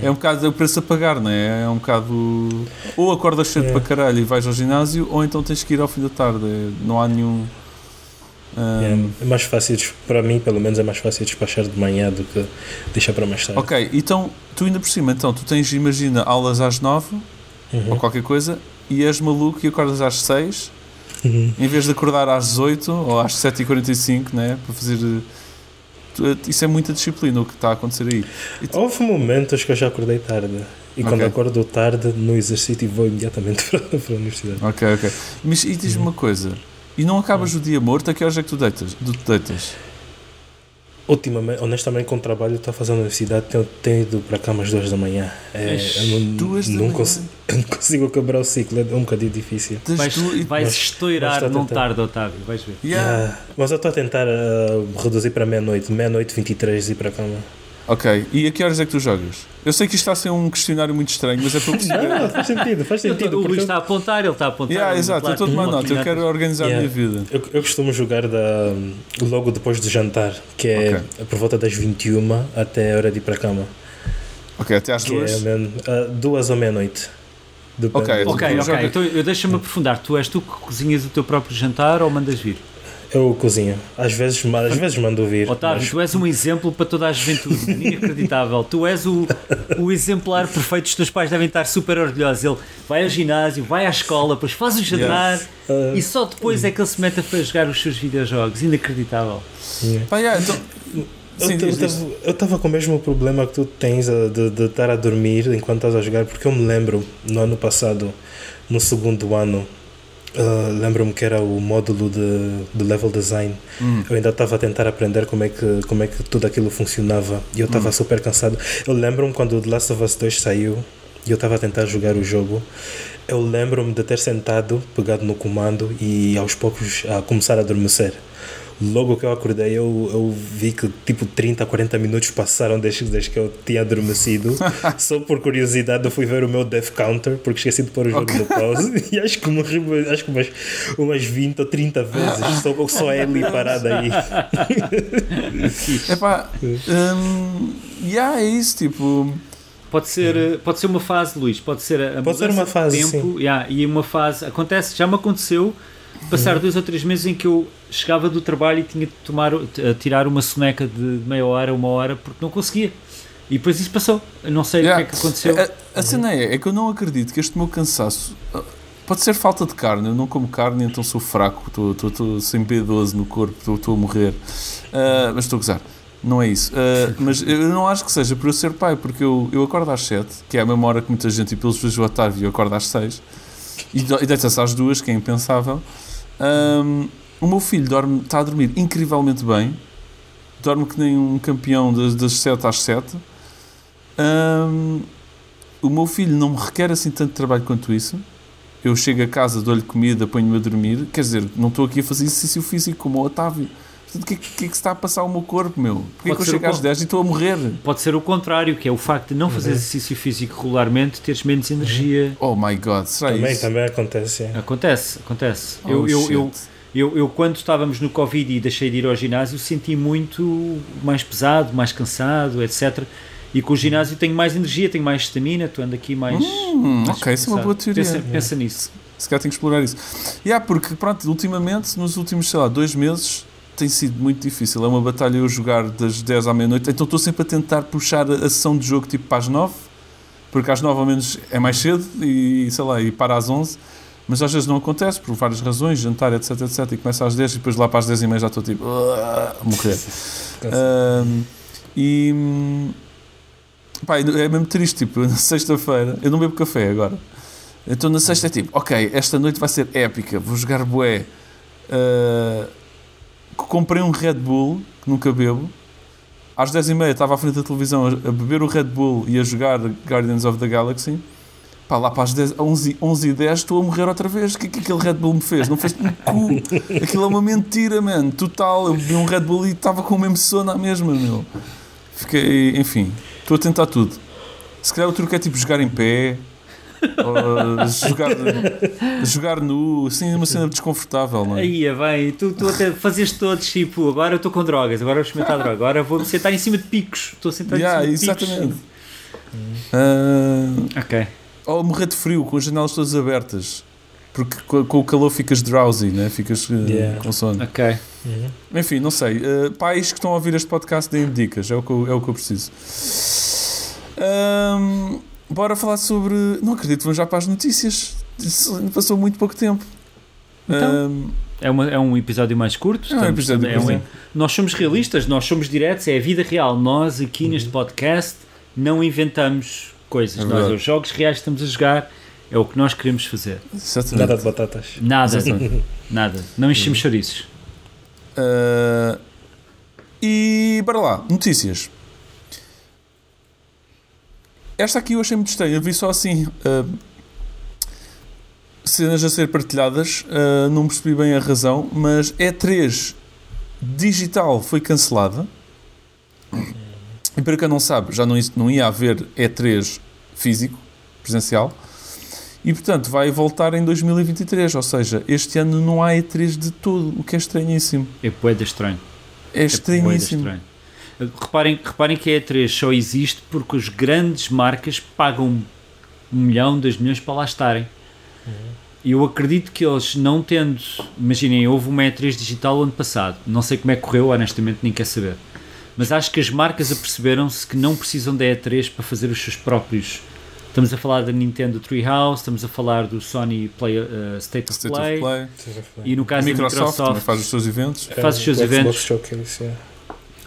É um bocado o preço a pagar, não é? É um bocado. Ou acordas cedo é. para caralho e vais ao ginásio, ou então tens que ir ao fim da tarde. Não há nenhum. Um... É, é mais fácil, para mim, pelo menos, é mais fácil despachar de manhã do que deixar para mais tarde. Ok, então tu ainda por cima, então tu tens, imagina, aulas às 9 uhum. ou qualquer coisa e és maluco e acordas às 6 uhum. em vez de acordar às 18 ou às 7h45, né? Para fazer isso é muita disciplina o que está a acontecer aí. Houve momentos que eu já acordei tarde. E quando okay. acordo tarde no exercício vou imediatamente para, para a universidade. Ok, ok. Mas e diz-me uma coisa: e não acabas o dia morto? A que horas é que tu deitas? Tu deitas? Ultimamente, honestamente, com o trabalho estou a fazer na universidade, tenho, tenho ido para cá às duas da manhã. É, eu não, duas não, da consigo, não consigo quebrar o ciclo, é um bocadinho difícil. Vais, vais estourar não tarde, Otávio, vais ver. Yeah. Yeah. Mas eu estou a tentar uh, reduzir para meia-noite, meia-noite, 23 e ir para a cama. Ok, e a que horas é que tu jogas? Eu sei que isto está a ser um questionário muito estranho, mas é para perceber. Não, faz sentido, faz sentido. o Luís está a apontar, ele está a apontar. Yeah, exato, eu estou a tomar nota, eu quero organizar yeah. a minha vida. Eu, eu costumo jogar da, logo depois do jantar, que é okay. por volta das 21 até a hora de ir para a cama. Ok, até às duas? É, uh, duas ou meia-noite. Ok, ok, ok. Então eu deixa-me aprofundar. Tu és tu que cozinhas o teu próprio jantar ou mandas vir? Eu cozinho. Às vezes, às vezes mando vir. Otávio, mas... tu és um exemplo para toda a juventude. Inacreditável. tu és o, o exemplar perfeito. Os teus pais devem estar super orgulhosos. Ele vai ao ginásio, vai à escola, depois faz o jantar yes. uh... e só depois é que ele se mete a jogar os seus videojogos. Inacreditável. Yeah. Pá, yeah, então... Sim, eu estava com o mesmo problema que tu tens de, de estar a dormir enquanto estás a jogar, porque eu me lembro no ano passado, no segundo ano, Uh, Lembro-me que era o módulo de, de level design. Hum. Eu ainda estava a tentar aprender como é que, como é que tudo aquilo funcionava e eu estava hum. super cansado. Eu lembro-me quando o The Last of Us 2 saiu e eu estava a tentar jogar o jogo. Eu lembro-me de ter sentado, pegado no comando e aos poucos a começar a adormecer logo que eu acordei, eu, eu vi que tipo 30, 40 minutos passaram desde, desde que eu tinha adormecido. Só por curiosidade, eu fui ver o meu Death Counter, porque esqueci de pôr o jogo okay. no pause. E acho que morri acho que umas, umas 20 ou 30 vezes. Só, só é ali parado aí. Epá, um, yeah, é isso, tipo. Pode ser, pode ser uma fase, Luís, pode ser a pode ser uma fase, de tempo, sim. Yeah, e uma fase, acontece, já me aconteceu passar dois ou três meses em que eu chegava do trabalho e tinha de tomar, tirar uma soneca de meia hora, uma hora, porque não conseguia. E depois isso passou. Eu não sei yeah. o que é que aconteceu. A, a cena é, é que eu não acredito que este meu cansaço ah, pode ser falta de carne. Eu não como carne, então sou fraco, estou sem B12 no corpo, estou a morrer. Uh, mas estou a gozar. Não é isso. Uh, mas eu não acho que seja por eu ser pai, porque eu, eu acordo às 7, que é a mesma hora que muita gente, e pelos vezes o Otávio acorda às 6. E, e dessas às duas, que é impensável. Um, o meu filho dorme, está a dormir incrivelmente bem. Dorme que nem um campeão das, das 7 às 7. Um, o meu filho não me requer assim tanto trabalho quanto isso. Eu chego a casa, dou-lhe comida, ponho-me a dormir. Quer dizer, não estou aqui a fazer exercício físico como o Otávio. Portanto, o que, é que, que, é que se está a passar ao meu corpo, meu? Porquê que eu chego às 10 e estou a morrer? Pode ser o contrário, que é o facto de não uhum. fazer exercício físico regularmente, teres menos energia. Oh my god, será também, isso? Também acontece. É. Acontece, acontece. Oh, eu, eu, eu, eu, eu, quando estávamos no Covid e deixei de ir ao ginásio, senti muito mais pesado, mais cansado, etc. E com o ginásio tenho mais energia, tenho mais estamina, estou ando aqui mais. Hum, mais ok, isso é uma boa teoria. Pensa, pensa nisso. Se calhar tenho que explorar isso. E yeah, porque, pronto, ultimamente, nos últimos, sei lá, dois meses, tem sido muito difícil. É uma batalha eu jogar das 10 à meia-noite, então estou sempre a tentar puxar a sessão de jogo tipo para as 9, porque às 9 ao menos é mais cedo e sei lá, e para às 11. Mas às vezes não acontece por várias razões, jantar, etc, etc. E começa às 10 e depois lá para as 10 e meia já estou tipo a morrer. um, e pá, é mesmo triste. Tipo, na sexta-feira, eu não bebo café agora. Então na sexta é tipo, ok, esta noite vai ser épica, vou jogar bué. Uh, comprei um Red Bull, que nunca bebo. Às 10h30 estava à frente da televisão a, beber o Red Bull e a jogar Guardians of the Galaxy. Pá, lá para as 10, 11, 11 e 10 estou a morrer outra vez. O que é que aquele Red Bull me fez? Não fez um cu. Aquilo é uma mentira, man. Total. Eu bebi um Red Bull e estava com o mesmo sono à mesma, meu. Fiquei, enfim, estou a tentar tudo. Se calhar o truque é tipo jogar em pé, jogar, jogar nu, assim, uma cena desconfortável, não é? Aí, vai, tu, tu até fazias todos tipo, agora eu estou com drogas, agora vou experimentar droga, agora vou-me sentar em cima de picos, estou a sentar yeah, em cima de exatamente. picos. Uh, ok. Ou morrer de frio, com as janelas todas abertas. Porque com, o calor ficas drowsy, né? ficas uh, yeah. com sono. Ok. Uhum. Enfim, não sei. Uh, pais que estão a ouvir este podcast, deem dicas, é o que eu, é o que eu preciso. Um, bora falar sobre. Não acredito, vamos já para as notícias. Isso passou muito pouco tempo. Então, um, é, uma, é um episódio mais curto. É um episódio é um, Nós somos realistas, nós somos diretos, é a vida real. Nós aqui uhum. neste podcast não inventamos coisas. É nós, os jogos reais que estamos a jogar, é o que nós queremos fazer. Exatamente. Nada de batatas. Nada. Nada. Não enchemos uhum. chouriços. Uh, e para lá, notícias. Esta aqui eu achei muito estranha. Eu vi só assim uh, cenas a ser partilhadas. Uh, não percebi bem a razão, mas E3 digital foi cancelada. E para quem não sabe, já não, não ia haver E3 físico, presencial. E portanto vai voltar em 2023. Ou seja, este ano não há E3 de todo, o que é estranhíssimo. É poeda estranho. É estranhíssimo. É Reparem, reparem que a E3 só existe porque as grandes marcas pagam um milhão, dois milhões para lá estarem. Uhum. E eu acredito que eles não tendo, imaginem, houve uma E3 digital ano passado, não sei como é que correu, honestamente nem quer saber. Mas acho que as marcas aperceberam-se que não precisam da E3 para fazer os seus próprios. Estamos a falar da Nintendo Treehouse, estamos a falar do Sony Play, uh, State, of, State Play, of Play, e no caso da Microsoft, Microsoft faz os seus eventos. Faz os seus eventos. Showcase, yeah.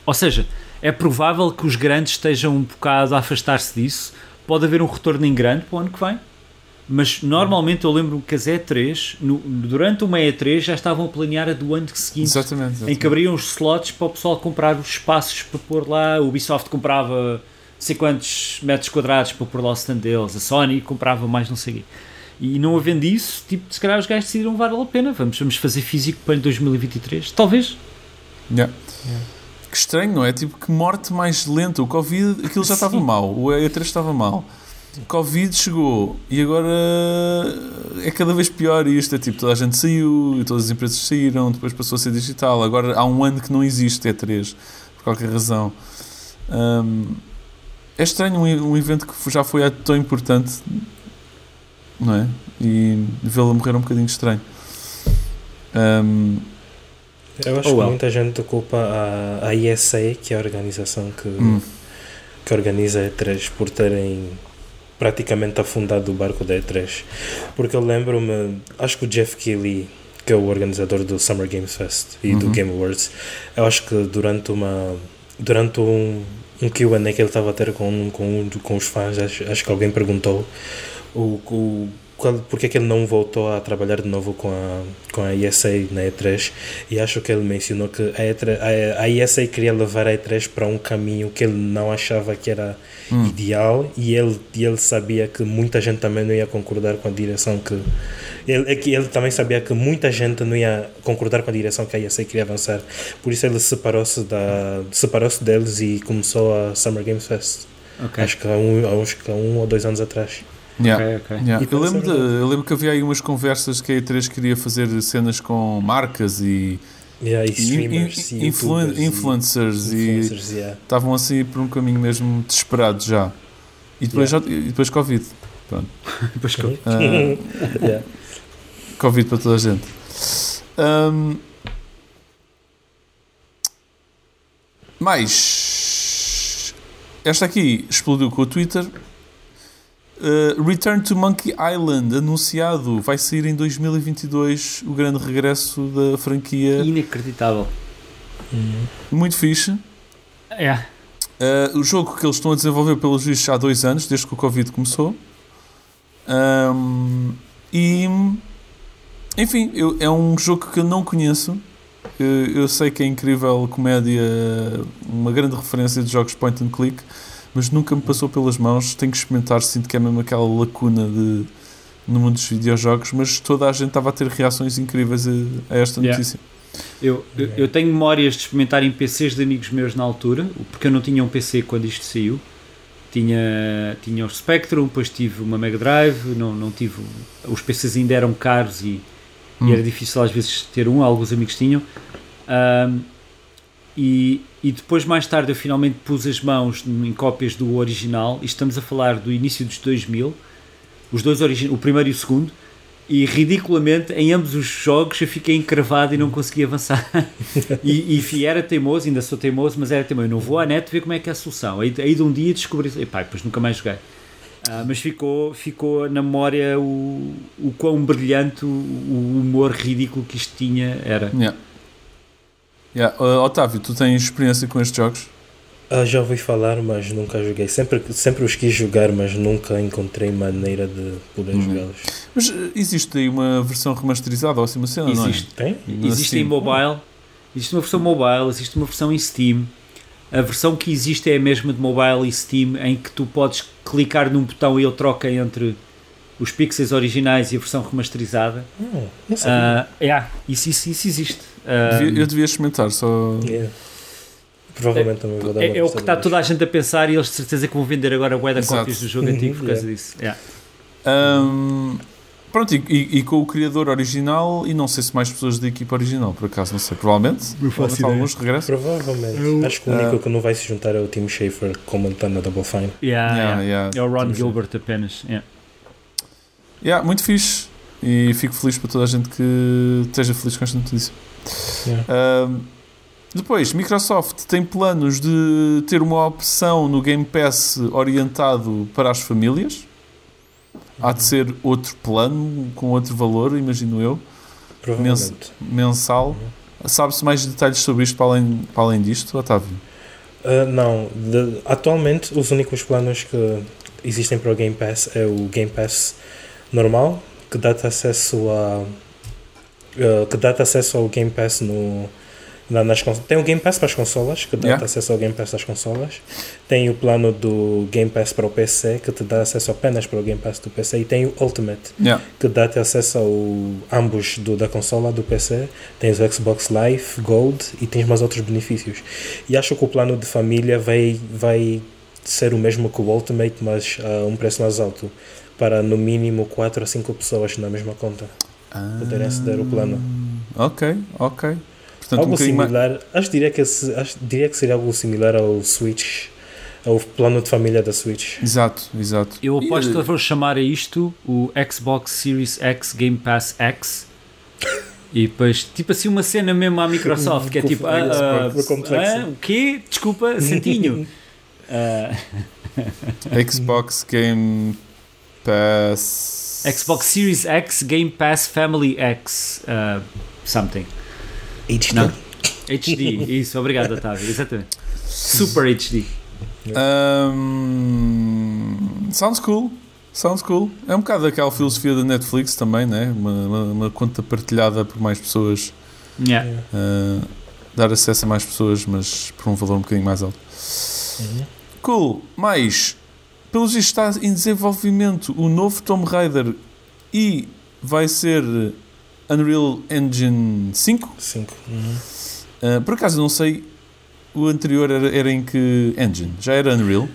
Ou seja, é provável que os grandes estejam um bocado a afastar-se disso. Pode haver um retorno em grande para o ano que vem. Mas normalmente eu lembro que as E3, no, durante uma E3, já estavam a planear a do ano seguinte. Exatamente, exatamente. Em que abriam os slots para o pessoal comprar os espaços para pôr lá. O Ubisoft comprava não sei quantos metros quadrados para pôr lá o stand deles. A Sony comprava mais não sei o quê. E não havendo isso, tipo, se calhar os gajos decidiram vale a pena. Vamos, vamos fazer físico para 2023. Talvez. Yeah. yeah. Que estranho, não é? Tipo, que morte mais lenta. O Covid, aquilo já estava mal. O E3 estava mal. Covid chegou e agora é cada vez pior isto. É tipo, toda a gente saiu e todas as empresas saíram, depois passou a ser digital. Agora há um ano que não existe E3, por qualquer razão. Um, é estranho um, um, evento que já foi tão importante, não é? E vê-lo morrer é um bocadinho estranho. Um, eu acho oh, well. que muita gente culpa a, a ESA, que é a organização que, hum. que organiza a E3, por terem praticamente afundado o barco da E3. Porque eu lembro-me, acho que o Jeff Keighley, que é o organizador do Summer Games Fest e uhum. do Game Awards, eu acho que durante uma durante um, um Q&A que ele estava a ter com, com, com os fãs, acho, acho que alguém perguntou o, o porque é que ele não voltou a trabalhar de novo com a, com a ESA na E3 e acho que ele mencionou que a, E3, a, a ESA queria levar a E3 para um caminho que ele não achava que era hum. ideal. E ele, e ele sabia que muita gente também não ia concordar com a direção que ele, é que ele também sabia que muita gente não ia concordar com a direção que a ESA queria avançar. Por isso ele separou-se da separou-se deles e começou a Summer Games Fest. Okay. acho que há um, acho que há um ou dois anos atrás Yeah. Okay, okay. Yeah. Eu, lembro de, eu lembro que havia aí umas conversas que a E3 queria fazer cenas com marcas e, yeah, e streamers e, influen influencers e estavam yeah. assim por um caminho mesmo desesperado já. E depois, já, e depois Covid. Pronto. depois Covid. Uh, Covid para toda a gente. Um, mais. Esta aqui explodiu com o Twitter Uh, Return to Monkey Island, anunciado, vai sair em 2022 o grande regresso da franquia. Inacreditável. Uhum. Muito fixe. É. Uh, o jogo que eles estão a desenvolver, pelos vistos, há dois anos, desde que o Covid começou. Um, e. Enfim, eu, é um jogo que eu não conheço. Eu, eu sei que é incrível comédia, uma grande referência de jogos point and click mas nunca me passou pelas mãos. Tenho que experimentar, sinto que é mesmo aquela lacuna de, no mundo dos videojogos, mas toda a gente estava a ter reações incríveis a, a esta notícia. Yeah. Eu, eu, eu, tenho memórias de experimentar em PCs de amigos meus na altura, porque eu não tinha um PC quando isto saiu. Tinha, tinha o Spectrum, depois tive uma Mega Drive, não, não tive. Os PCs ainda eram caros e, hum. e era difícil às vezes ter um, alguns amigos tinham. Um, e, e depois, mais tarde, eu finalmente pus as mãos em cópias do original. E estamos a falar do início dos 2000, os dois o primeiro e o segundo. E ridiculamente, em ambos os jogos, eu fiquei encravado e não consegui avançar. e, e era teimoso, ainda sou teimoso, mas era teimoso. Eu não vou à net ver como é que é a solução. Aí, aí de um dia descobri. E pá, depois nunca mais joguei. Uh, mas ficou, ficou na memória o, o quão brilhante o, o humor ridículo que isto tinha era. Yeah. Yeah. Uh, Otávio, tu tens experiência com estes jogos? Uh, já ouvi falar, mas nunca joguei. Sempre, sempre os quis jogar, mas nunca encontrei maneira de poder uhum. jogá-los. Mas uh, existe aí uma versão remasterizada ou assim uma cena, existe, não é? Tem? Existe em mobile, existe uma versão mobile, existe uma versão em Steam. A versão que existe é a mesma de mobile e Steam, em que tu podes clicar num botão e ele troca entre os pixels originais e a versão remasterizada. Hum, uh, yeah, isso, isso, isso existe. Eu devia experimentar, só. Yeah. Provavelmente também vou dar É, é o que está toda a gente a pensar e eles de certeza que vão vender agora bué de cópias do jogo antigo por causa yeah. disso. Yeah. Um, pronto, e, e, e, com o criador original, e não sei se mais pessoas da equipa original, por acaso, não sei, provavelmente. alguns regressam. Provavelmente. Eu, Acho que o único uh, que não vai se juntar é o Tim Schafer comandando a Double Fine. Yeah, yeah, yeah. É o Ron Gilbert apenas. Yeah. Yeah, muito fixe. E fico feliz para toda a gente que esteja feliz com esta notícia. Yeah. Depois, Microsoft tem planos de ter uma opção no Game Pass orientado para as famílias. Há de ser outro plano, com outro valor, imagino eu. Mens mensal. Uhum. Sabe-se mais detalhes sobre isto para além, para além disto, Otávio? Uh, não. De, atualmente, os únicos planos que existem para o Game Pass é o Game Pass normal, que dá-te acesso a uh, que dá-te acesso ao Game Pass no na, nas tem o Game Pass para as consolas que dá-te yeah. acesso ao Game Pass das consolas. Tem o plano do Game Pass para o PC que te dá acesso apenas para o Game Pass do PC e tem o Ultimate yeah. que dá-te acesso ao ambos do, da consola do PC tens o Xbox Live Gold e tens mais outros benefícios. E acho que o plano de família vai vai ser o mesmo que o Ultimate mas a um preço mais alto para no mínimo 4 a 5 pessoas na mesma conta ah, poderem aceder ao plano. Ok, ok. Portanto, algo um similar, mais... acho, diria que, acho diria que seria algo similar ao Switch, ao plano de família da Switch. Exato, exato. Eu aposto que vou chamar a isto o Xbox Series X Game Pass X. E depois, tipo assim, uma cena mesmo à Microsoft, que é tipo, ah, ah, ah, o quê? Desculpa, Santinho. Xbox Game Pass. Xbox Series X, Game Pass Family X, uh, something. HD. Não. HD, isso, obrigado, Otávio, exatamente. Super HD. Um, sounds cool. Sounds cool. É um bocado aquela filosofia da Netflix também, né? Uma, uma, uma conta partilhada por mais pessoas. Yeah. Uh, dar acesso a mais pessoas, mas por um valor um bocadinho mais alto. Uhum. Cool. Mais, pelos está em desenvolvimento o novo Tomb Raider e vai ser Unreal Engine 5. 5. Uhum. Uh, por acaso não sei, o anterior era, era em que engine? Já era Unreal?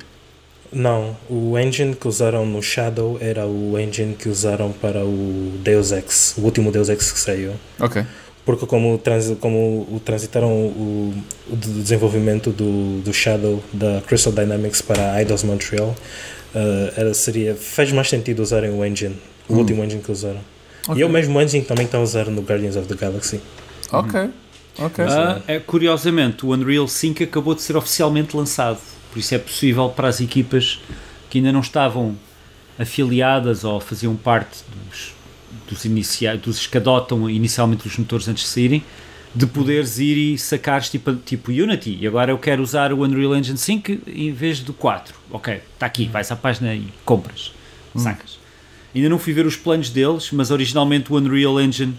Não, o engine que usaram no Shadow era o engine que usaram para o Deus Ex, o último Deus Ex que saiu. Ok. Porque como, trans, como o, transitaram o, o desenvolvimento do, do Shadow da Crystal Dynamics para a Eidos Montreal, uh, era, seria, faz mais sentido usarem o engine, o Hum. último engine que usaram. Ok. E é o mesmo engine que também está a usar no Guardians of the Galaxy. Ok. Ok. Ah, é, curiosamente, o Unreal 5 acabou de ser oficialmente lançado, por isso é possível para as equipas que ainda não estavam afiliadas ou faziam parte dos, dos, inicia dos que adotam inicialmente os motores antes de saírem, de poderes ir e sacares tipo, tipo Unity. E agora eu quero usar o Unreal Engine 5 em vez do 4. Ok, está aqui, vais à página e compras, sacas. Ainda não fui ver os planos deles, mas originalmente o Unreal Engine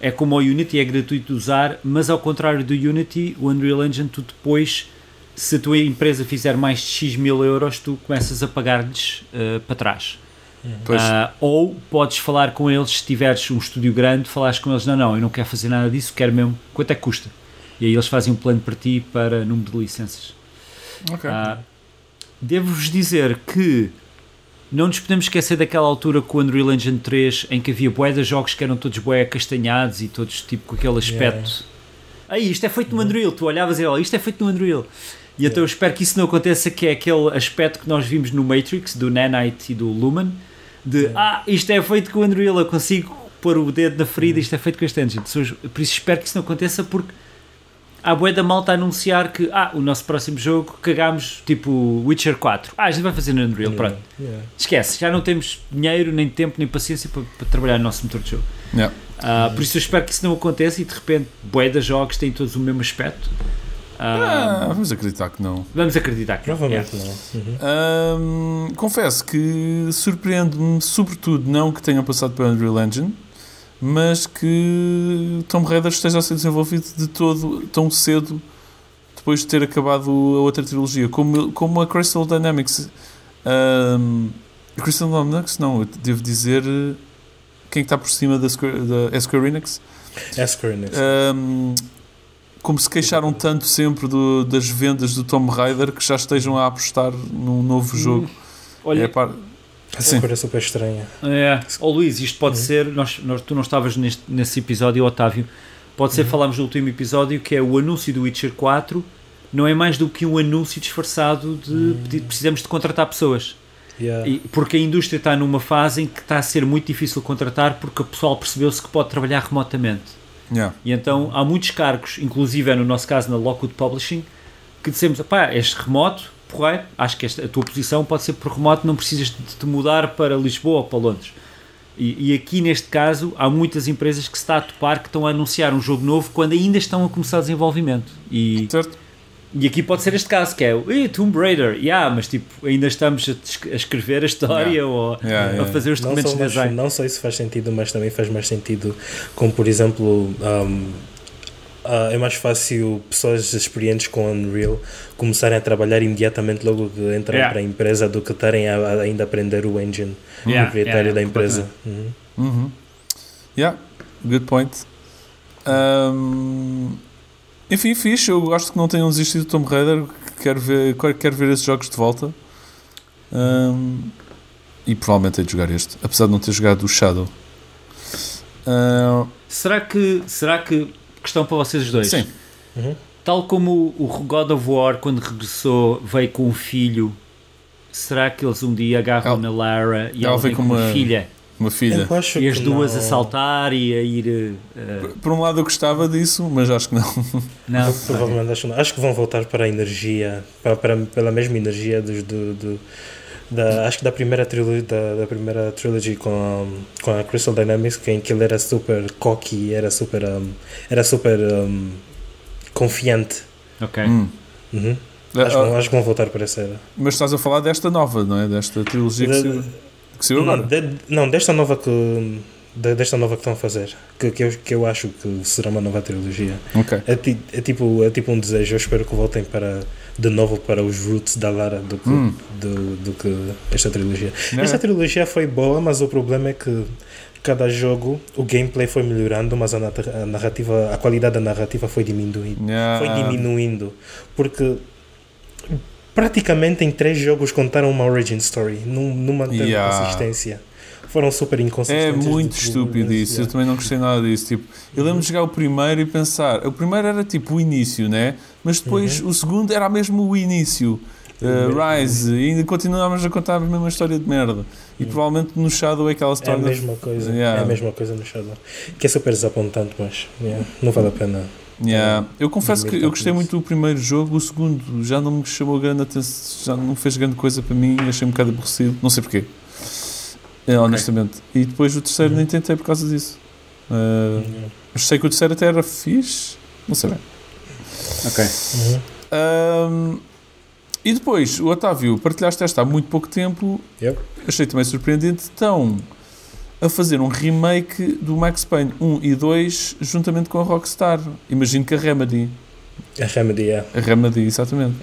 é como o Unity, é gratuito de usar, mas ao contrário do Unity, o Unreal Engine, tu depois, se a tua empresa fizer mais de X mil euros, tu começas a pagar-lhes eh, para trás. Ah, ou podes falar com eles, se tiveres um estúdio grande, falares com eles, não, não, eu não quero fazer nada disso, quero mesmo, quanto é que custa? E aí eles fazem um plano para ti para número de licenças. ok. Ah, Devo-vos dizer que não nos podemos esquecer daquela altura com o Unreal Engine 3 em que havia bué de jogos que eram todos bué castanhados e todos tipo com aquele aspecto. Aí, isto é feito no Unreal. Tu olhavas e olha, isto é feito no Unreal. E então eu espero que isso não aconteça, que é aquele aspecto que nós vimos no Matrix, do Nanite e do Lumen, de ah, isto é feito com o Unreal, eu consigo pôr o dedo na ferida, isto é feito com este engine. Por isso espero que isso não aconteça porque há bué da malta a anunciar que ah, o nosso próximo jogo cagámos tipo Witcher 4. Ah, a gente vai fazer no Unreal, pronto. Yeah. Esquece, já não temos dinheiro, nem tempo, nem paciência para, para trabalhar no nosso motor de jogo. Yeah. Ah, por isso eu espero que isso não aconteça e de repente bué jogos têm todos o mesmo aspecto. Ah, Ah, vamos acreditar que não. Vamos acreditar que Provavelmente yeah. não. Uhum. Ahm, confesso que surpreende-me, sobretudo, não que tenham passado pelo Unreal Engine, mas que Tomb Raider esteja a ser desenvolvido de todo tão cedo depois de ter acabado a outra trilogia. Como, como a Crystal Dynamics. ahm, a Crystal Dynamics, não, eu devo dizer. eh, Quem está por cima da Square, da Square Enix? É Square Enix. Ahm, como se queixaram tanto sempre do- das vendas do Tomb Raider que já estejam a apostar num novo jogo. Olha, É, pá, É sim. uma coisa super estranha. É. Oh, Luís, isto pode Uhum. ser. Nós, nós- tu não estavas neste, nesse episódio, Otávio. Pode Uhum. ser, falámos no último episódio, que é o anúncio do Witcher 4. Não é mais do que um anúncio disfarçado de Uhum. precisamos de contratar pessoas. Yeah. E- porque a indústria está numa fase em que está a ser muito difícil contratar porque o pessoal percebeu-se que pode trabalhar remotamente. Yeah. E então há muitos cargos, inclusive é no nosso caso na Lockwood Publishing, que dissemos, pá, és remoto, porreiro, acho que esta, a tua posição pode ser por remoto, não precisas de te mudar para Lisboa ou para Londres. E, e aqui neste caso há muitas empresas que se está a topar que estão a anunciar um jogo novo quando ainda estão a começar o desenvolvimento. E, Certo? E aqui pode ser este caso, que é o "Ih, Tomb Raider, yeah, mas tipo, ainda estamos a, a escrever a história Yeah. ou Yeah, a yeah. fazer os documentos de design. não só isso faz sentido, mas também faz mais sentido, como por exemplo, um, ah, é mais fácil pessoas experientes com Unreal começarem a trabalhar imediatamente logo que entram Yeah. para a empresa do que estarem a, a ainda aprender o engine Yeah, proprietário yeah, da empresa. Uhum. Uhum. Yeah, good point. Ahm, enfim, fixe. Eu gosto que não tenham desistido do Tomb Raider. Quero ver, quero, ver esses jogos de volta. Ahm, e provavelmente hei de jogar este, apesar de não ter jogado o Shadow. Ah, Será que, será que, questão para vocês dois, sim, Tal como o God of War, quando regressou, veio com um filho, será que eles um dia agarram Ela- na Lara e ela ela veio vem com com uma uma- filha uma filha. Eu acho e as que duas não. a saltar e a ir. uh, Por um lado eu gostava disso, mas acho que não. não, Provavelmente acho, que não. acho que vão voltar para a energia, para, para- pela mesma energia dos, do, do- da, acho que da primeira trilogia, da, da primeira trilogy com, a- com a Crystal Dynamics, que em que ele era super cocky, era super, um, era super um, confiante. ok. Hum. Uhum. Ah, Acho, que vão- acho que vão voltar para essa era. mas estás a falar desta nova, não é? Desta trilogia que Da- saiu. Que saiu agora. De, não, desta nova que. Desta nova que estão a fazer, que, que, eu, que eu acho que será uma nova trilogia. Ok. É, ti- é tipo, é tipo um desejo. Eu espero que voltem para, de novo para os roots da Lara do que, Hum. do, do que esta trilogia. Né? Esta trilogia foi boa, mas o problema é que cada jogo o gameplay foi melhorando, mas a narrativa, a qualidade da narrativa foi diminuindo. Yeah. Foi diminuindo. Porque praticamente em três jogos contaram uma origin story. Não, não manteram Yeah. consistência. Foram super É inconsistentes. muito Tipo, estúpido isso. Eu yeah. também não gostei nada disso. Tipo, eu lembro de jogar o primeiro e pensar. O primeiro era tipo o início, né? Mas depois o segundo era mesmo o início. Uh, Rise, e ainda continuávamos a contar a mesma história de merda. E provavelmente no Shadow é que ela se É a mesma coisa. Yeah. É a mesma coisa no Shadow. Que é super desapontante, mas yeah, não vale a pena. Yeah. Eu confesso que eu gostei muito do primeiro jogo, o segundo já não me chamou grande atenção, já não fez grande coisa para mim, achei um bocado aborrecido, não sei porquê. É, honestamente. E depois o terceiro Uhum. nem tentei por causa disso. Uh, Yeah. achei que o terceiro até era fixe, não sei bem. Ok. Uhum. E depois, o Otávio, partilhaste esta há muito pouco tempo. Yep. Achei também surpreendente. Estão a fazer um remake do Max Payne 1 e 2 juntamente com a Rockstar. Imagino que a Remedy. A Remedy, yeah. A Remedy, exatamente.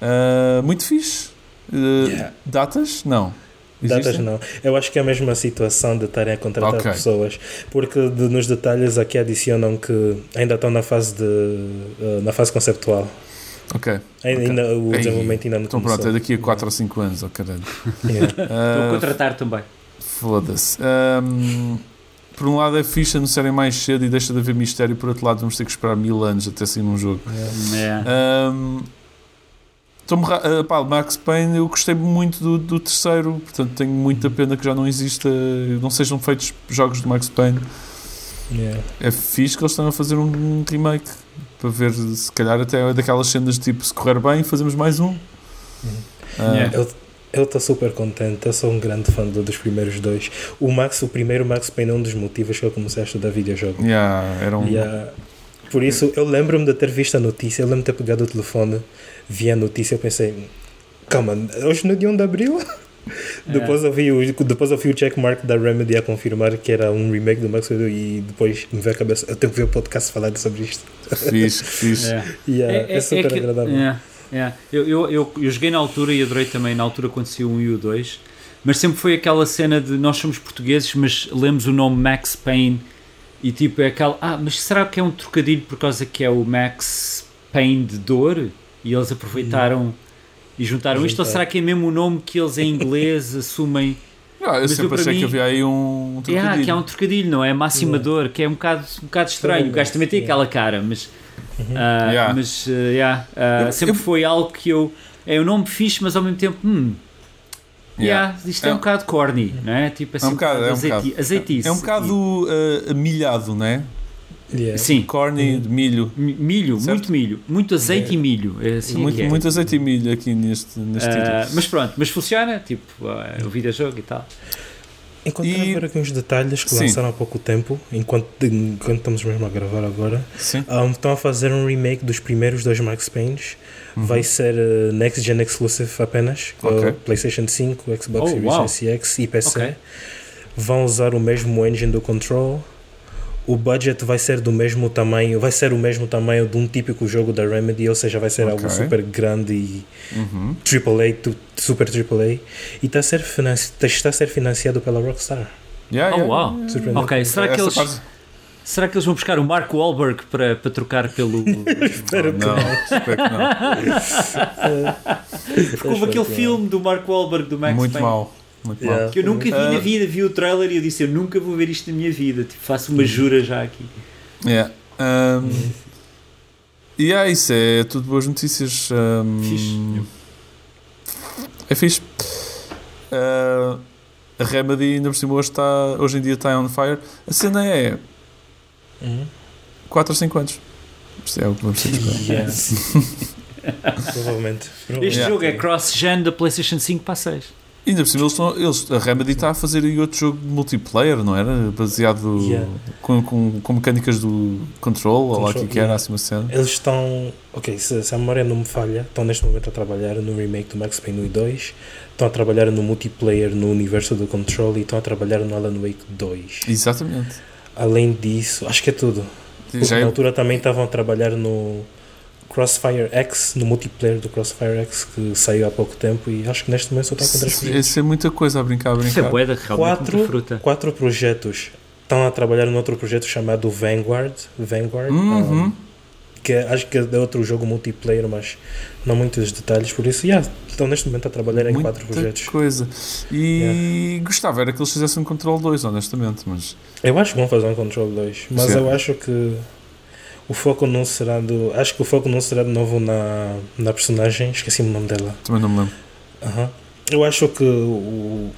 Ah, muito fixe. Ah, Yeah. Datas? Não. Datas não. Eu acho que é a mesma situação de estarem a contratar Ok. pessoas. Porque de- nos detalhes aqui adicionam que ainda estão na fase de uh, na fase conceptual. Ok. Ainda, Ok. ainda- o desenvolvimento ainda não Então começou. pronto, é daqui a 4 ou 5 anos, oh caralho. Yeah. Ah, a contratar também. Foda-se. Ahm, por um lado é fixe anunciarem mais cedo e deixa de haver mistério, por outro lado vamos ter que esperar mil anos até sair um jogo. É. Ahm, Tom ah, pá, Max Payne, eu gostei muito do, do terceiro, portanto tenho muita pena que já não exista, não sejam feitos jogos de Max Payne. Yeah. É fixe que eles estão a fazer um remake para ver se calhar até daquelas cenas de tipo se correr bem, fazemos mais um. Ah, Yeah. Eu estou super contente, eu sou um grande fã do- dos primeiros dois. O Max, o primeiro Max Payne é um dos motivos que eu comecei a estudar videojogo. yeah, era um. Yeah. Por isso, eu lembro-me de ter visto a notícia, eu lembro-me de ter pegado o telefone, vi a notícia, eu pensei, calma, hoje no dia 1 de Abril? Depois, eu vi o, depois eu vi o checkmark da Remedy a confirmar que era um remake do Max Payne e depois me veio a cabeça, eu tenho que ver o podcast falar sobre isto. Fixe, fixe. É. Yeah, é, super que- agradável. é, é. Eu, eu, eu, eu joguei na altura e adorei também na altura saiu o 1 e o 2, mas sempre foi aquela cena de nós somos portugueses, mas lemos o nome Max Payne e tipo é aquela. Ah, mas será que é um trocadilho por causa que é o Max Payne de dor? E eles aproveitaram e juntaram isto? Ou será que é mesmo o nome que eles em inglês assumem? Ah, eu Mas eu, sempre para achei mim- que havia aí um É, trocadilho. que há um trocadilho, não é? Máxima Yeah. dor, que é um bocado, um bocado estranho. O gajo também tem aquela cara, mas. Ah, Yeah. Mas, ah, yeah, ah, Eu- sempre eu- foi algo que eu. É um nome fixe, mas ao mesmo tempo. Hum, Yeah. yeah, isto é, É um um- bocado corny, não é? Tipo assim, É um bocado, é um bocado. azeitice. É um bocado ah, milhado, né? Yeah. Sim, Corny de milho. mi- milho, Certo. muito milho, muito azeite e milho. É assim muito, é. muito azeite e milho aqui neste, neste título. mas pronto, mas funciona, tipo, ah, o videojogo e tal. Encontrei E- agora aqui uns detalhes que Sim. lançaram há pouco tempo, enquanto, enquanto estamos mesmo a gravar agora. Sim. Um, estão a fazer um remake dos primeiros dois Max Paynes. Vai ser uh, Next Gen Exclusive apenas. Uhum. Ok. uh, PlayStation 5, Xbox Oh, Series. S e X e PC. Ok. Vão usar o mesmo engine do Control. O budget vai ser do mesmo tamanho, vai ser o mesmo tamanho de um típico jogo da Remedy, ou seja, vai ser algo Ok. super grande e Uhum. AAA, super AAA. E está a ser, financi- está a ser financiado pela Rockstar. Yeah, Oh, yeah. uau. Surpreendente. Ok, será que eles. parte- Será que eles vão buscar o Mark Wahlberg para, para trocar pelo. Espero que não, não. espero que não. Porque houve aquele filme do Mark Wahlberg do Max Muito Payne mal. Muito Yeah. mal. que eu nunca vi Ah. na vida, vi o trailer e eu disse eu nunca vou ver isto na minha vida, tipo, faço uma jura já aqui. Yeah. Um, e é isso, é tudo boas notícias. Um, Fixe. É fixe. Uh, a Remedy ainda por cima hoje, está, hoje em dia está on fire. A cena é Uhum. 4 ou 5 anos. Isto é o que vamos ter. Yeah. Provavelmente. Este Yeah. jogo é cross-gen da PlayStation 5 para 6. Ainda por cima, eles, estão, eles, a Remedy está a fazer aí outro jogo de multiplayer, não era? Baseado Yeah. com, com, com mecânicas do Control, ou lá o que, Control, que era, assim uma cena. Eles estão. Ok, se, se a memória não me falha, estão neste momento a trabalhar no remake do Max Payne 1 e 2, estão a trabalhar no multiplayer no universo do Control e estão a trabalhar no Alan Wake 2. Exatamente. Além disso, acho que é tudo. Porque Já na é, altura também estavam a trabalhar no Crossfire X, no multiplayer do Crossfire X, que saiu há pouco tempo e acho que neste momento só está com três projetos. isso é muita coisa a brincar, a Isso é brincar. boeda, realmente Quatro- muita fruta. Quatro projetos. Estão a trabalhar num outro projeto chamado Vanguard. Vanguard Uhum. um, que é- acho que é outro jogo multiplayer, mas não muitos detalhes. Por isso, yeah, estão neste momento a trabalhar em Muita quatro projetos. coisa. E gostava era que eles fizessem um Control 2, honestamente, mas Eu acho que vão fazer um Control 2, mas Sim. eu acho que o foco não será do. Acho que o foco não será de novo na, na personagem. Esqueci o nome dela. também não me lembro. Aham. Eu acho que o.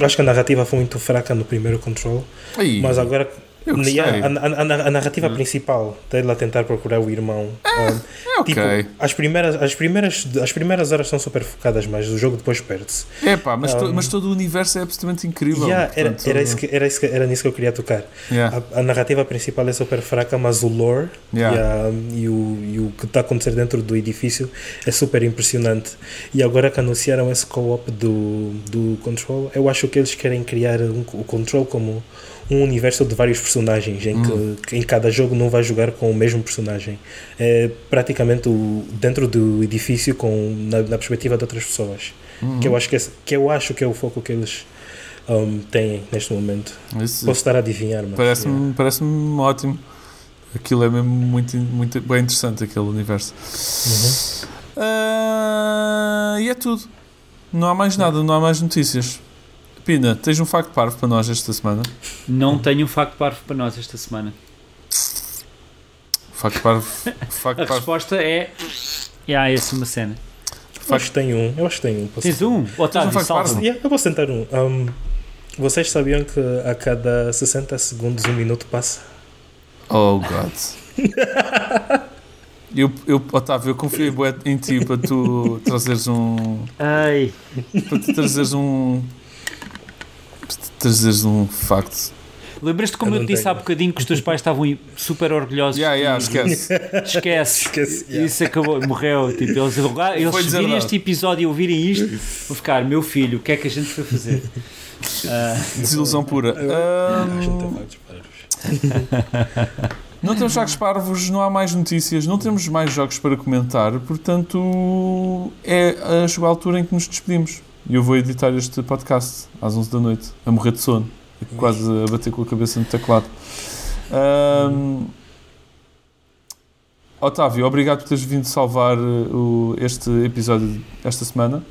Acho que a narrativa foi muito fraca no primeiro Control, Aí, mas agora a, a- a- a narrativa principal dele a tentar procurar o irmão. um, é. Tipo, as primeiras, as, primeiras, as primeiras horas são super focadas, mas o jogo depois perde-se. É pá, mas, to- Um, mas todo o universo é absolutamente incrível. Yeah, era, portanto, era, isso que, era, isso que, era nisso que eu queria tocar. yeah, A, narrativa principal é super fraca, mas o lore yeah. e, e o, e o que está a acontecer dentro do edifício é super impressionante. E agora que anunciaram esse co-op do, do Control, eu acho que eles querem criar um- o Control como um universo de vários personagens, em que, que em cada jogo não vai jogar com o mesmo personagem. É praticamente o, dentro do edifício com, na, na perspectiva de outras pessoas. Uhum. Que, eu acho que, esse- que eu acho que é o foco que eles um, têm neste momento. Isso Posso estar a adivinhar, mas. Parece-me parece ótimo. Aquilo é mesmo muito, muito bem interessante, aquele universo. Uhum. Ah, e é tudo. Não há mais nada, não há mais notícias. Pina, tens um facto parvo para nós esta semana? Não tenho um facto parvo para nós esta semana. Facto parvo. A Facto parvo. resposta é. Yeah, essa é uma cena. Eu acho que tem um. Eu acho que tem um. Posso- Tens um? Otávio, facto salva parvo? Yeah, eu vou sentar um. Um, Vocês sabiam que a cada 60 segundos um minuto passa? Oh, God. Eu, eu, Otávio, eu confiei em ti para tu trazeres um. Ai, Para tu trazeres um. Trazeres um facto. lembras-te como Eu eu, te disse tenho. há bocadinho que os teus pais estavam super orgulhosos? Yeah, yeah, esquece. Esquece. Esquece, yeah. Isso acabou, morreu. Tipo, eles eles se virem este episódio e ouvirem isto, vão ficar, meu filho, o que é que a gente foi fazer? Ah, Desilusão pura. A gente Ahm, tem vários parvos. não temos jogos parvos, não há mais notícias, não temos mais jogos para comentar, portanto é a altura em que nos despedimos. E eu vou editar este podcast às 11 da noite, a morrer de sono, quase a bater com a cabeça no teclado. Ahm, Otávio, obrigado por teres vindo salvar uh, o- este episódio esta semana.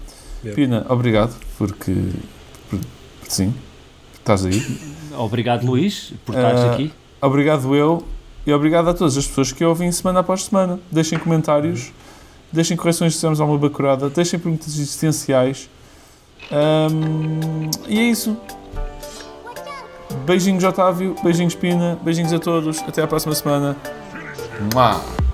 Yeah. Pina, obrigado, porque, por, por- sim, estás aí. obrigado, Luís, por estares Ah, aqui. Obrigado eu e obrigado a todas as pessoas que ouvem semana após semana. Deixem comentários, deixem correções se fizermos alguma bacurada, deixem perguntas existenciais. Ahm, e é isso. Beijinhos, Otávio, beijinhos, Pina, beijinhos a todos. Até à próxima semana. Mua.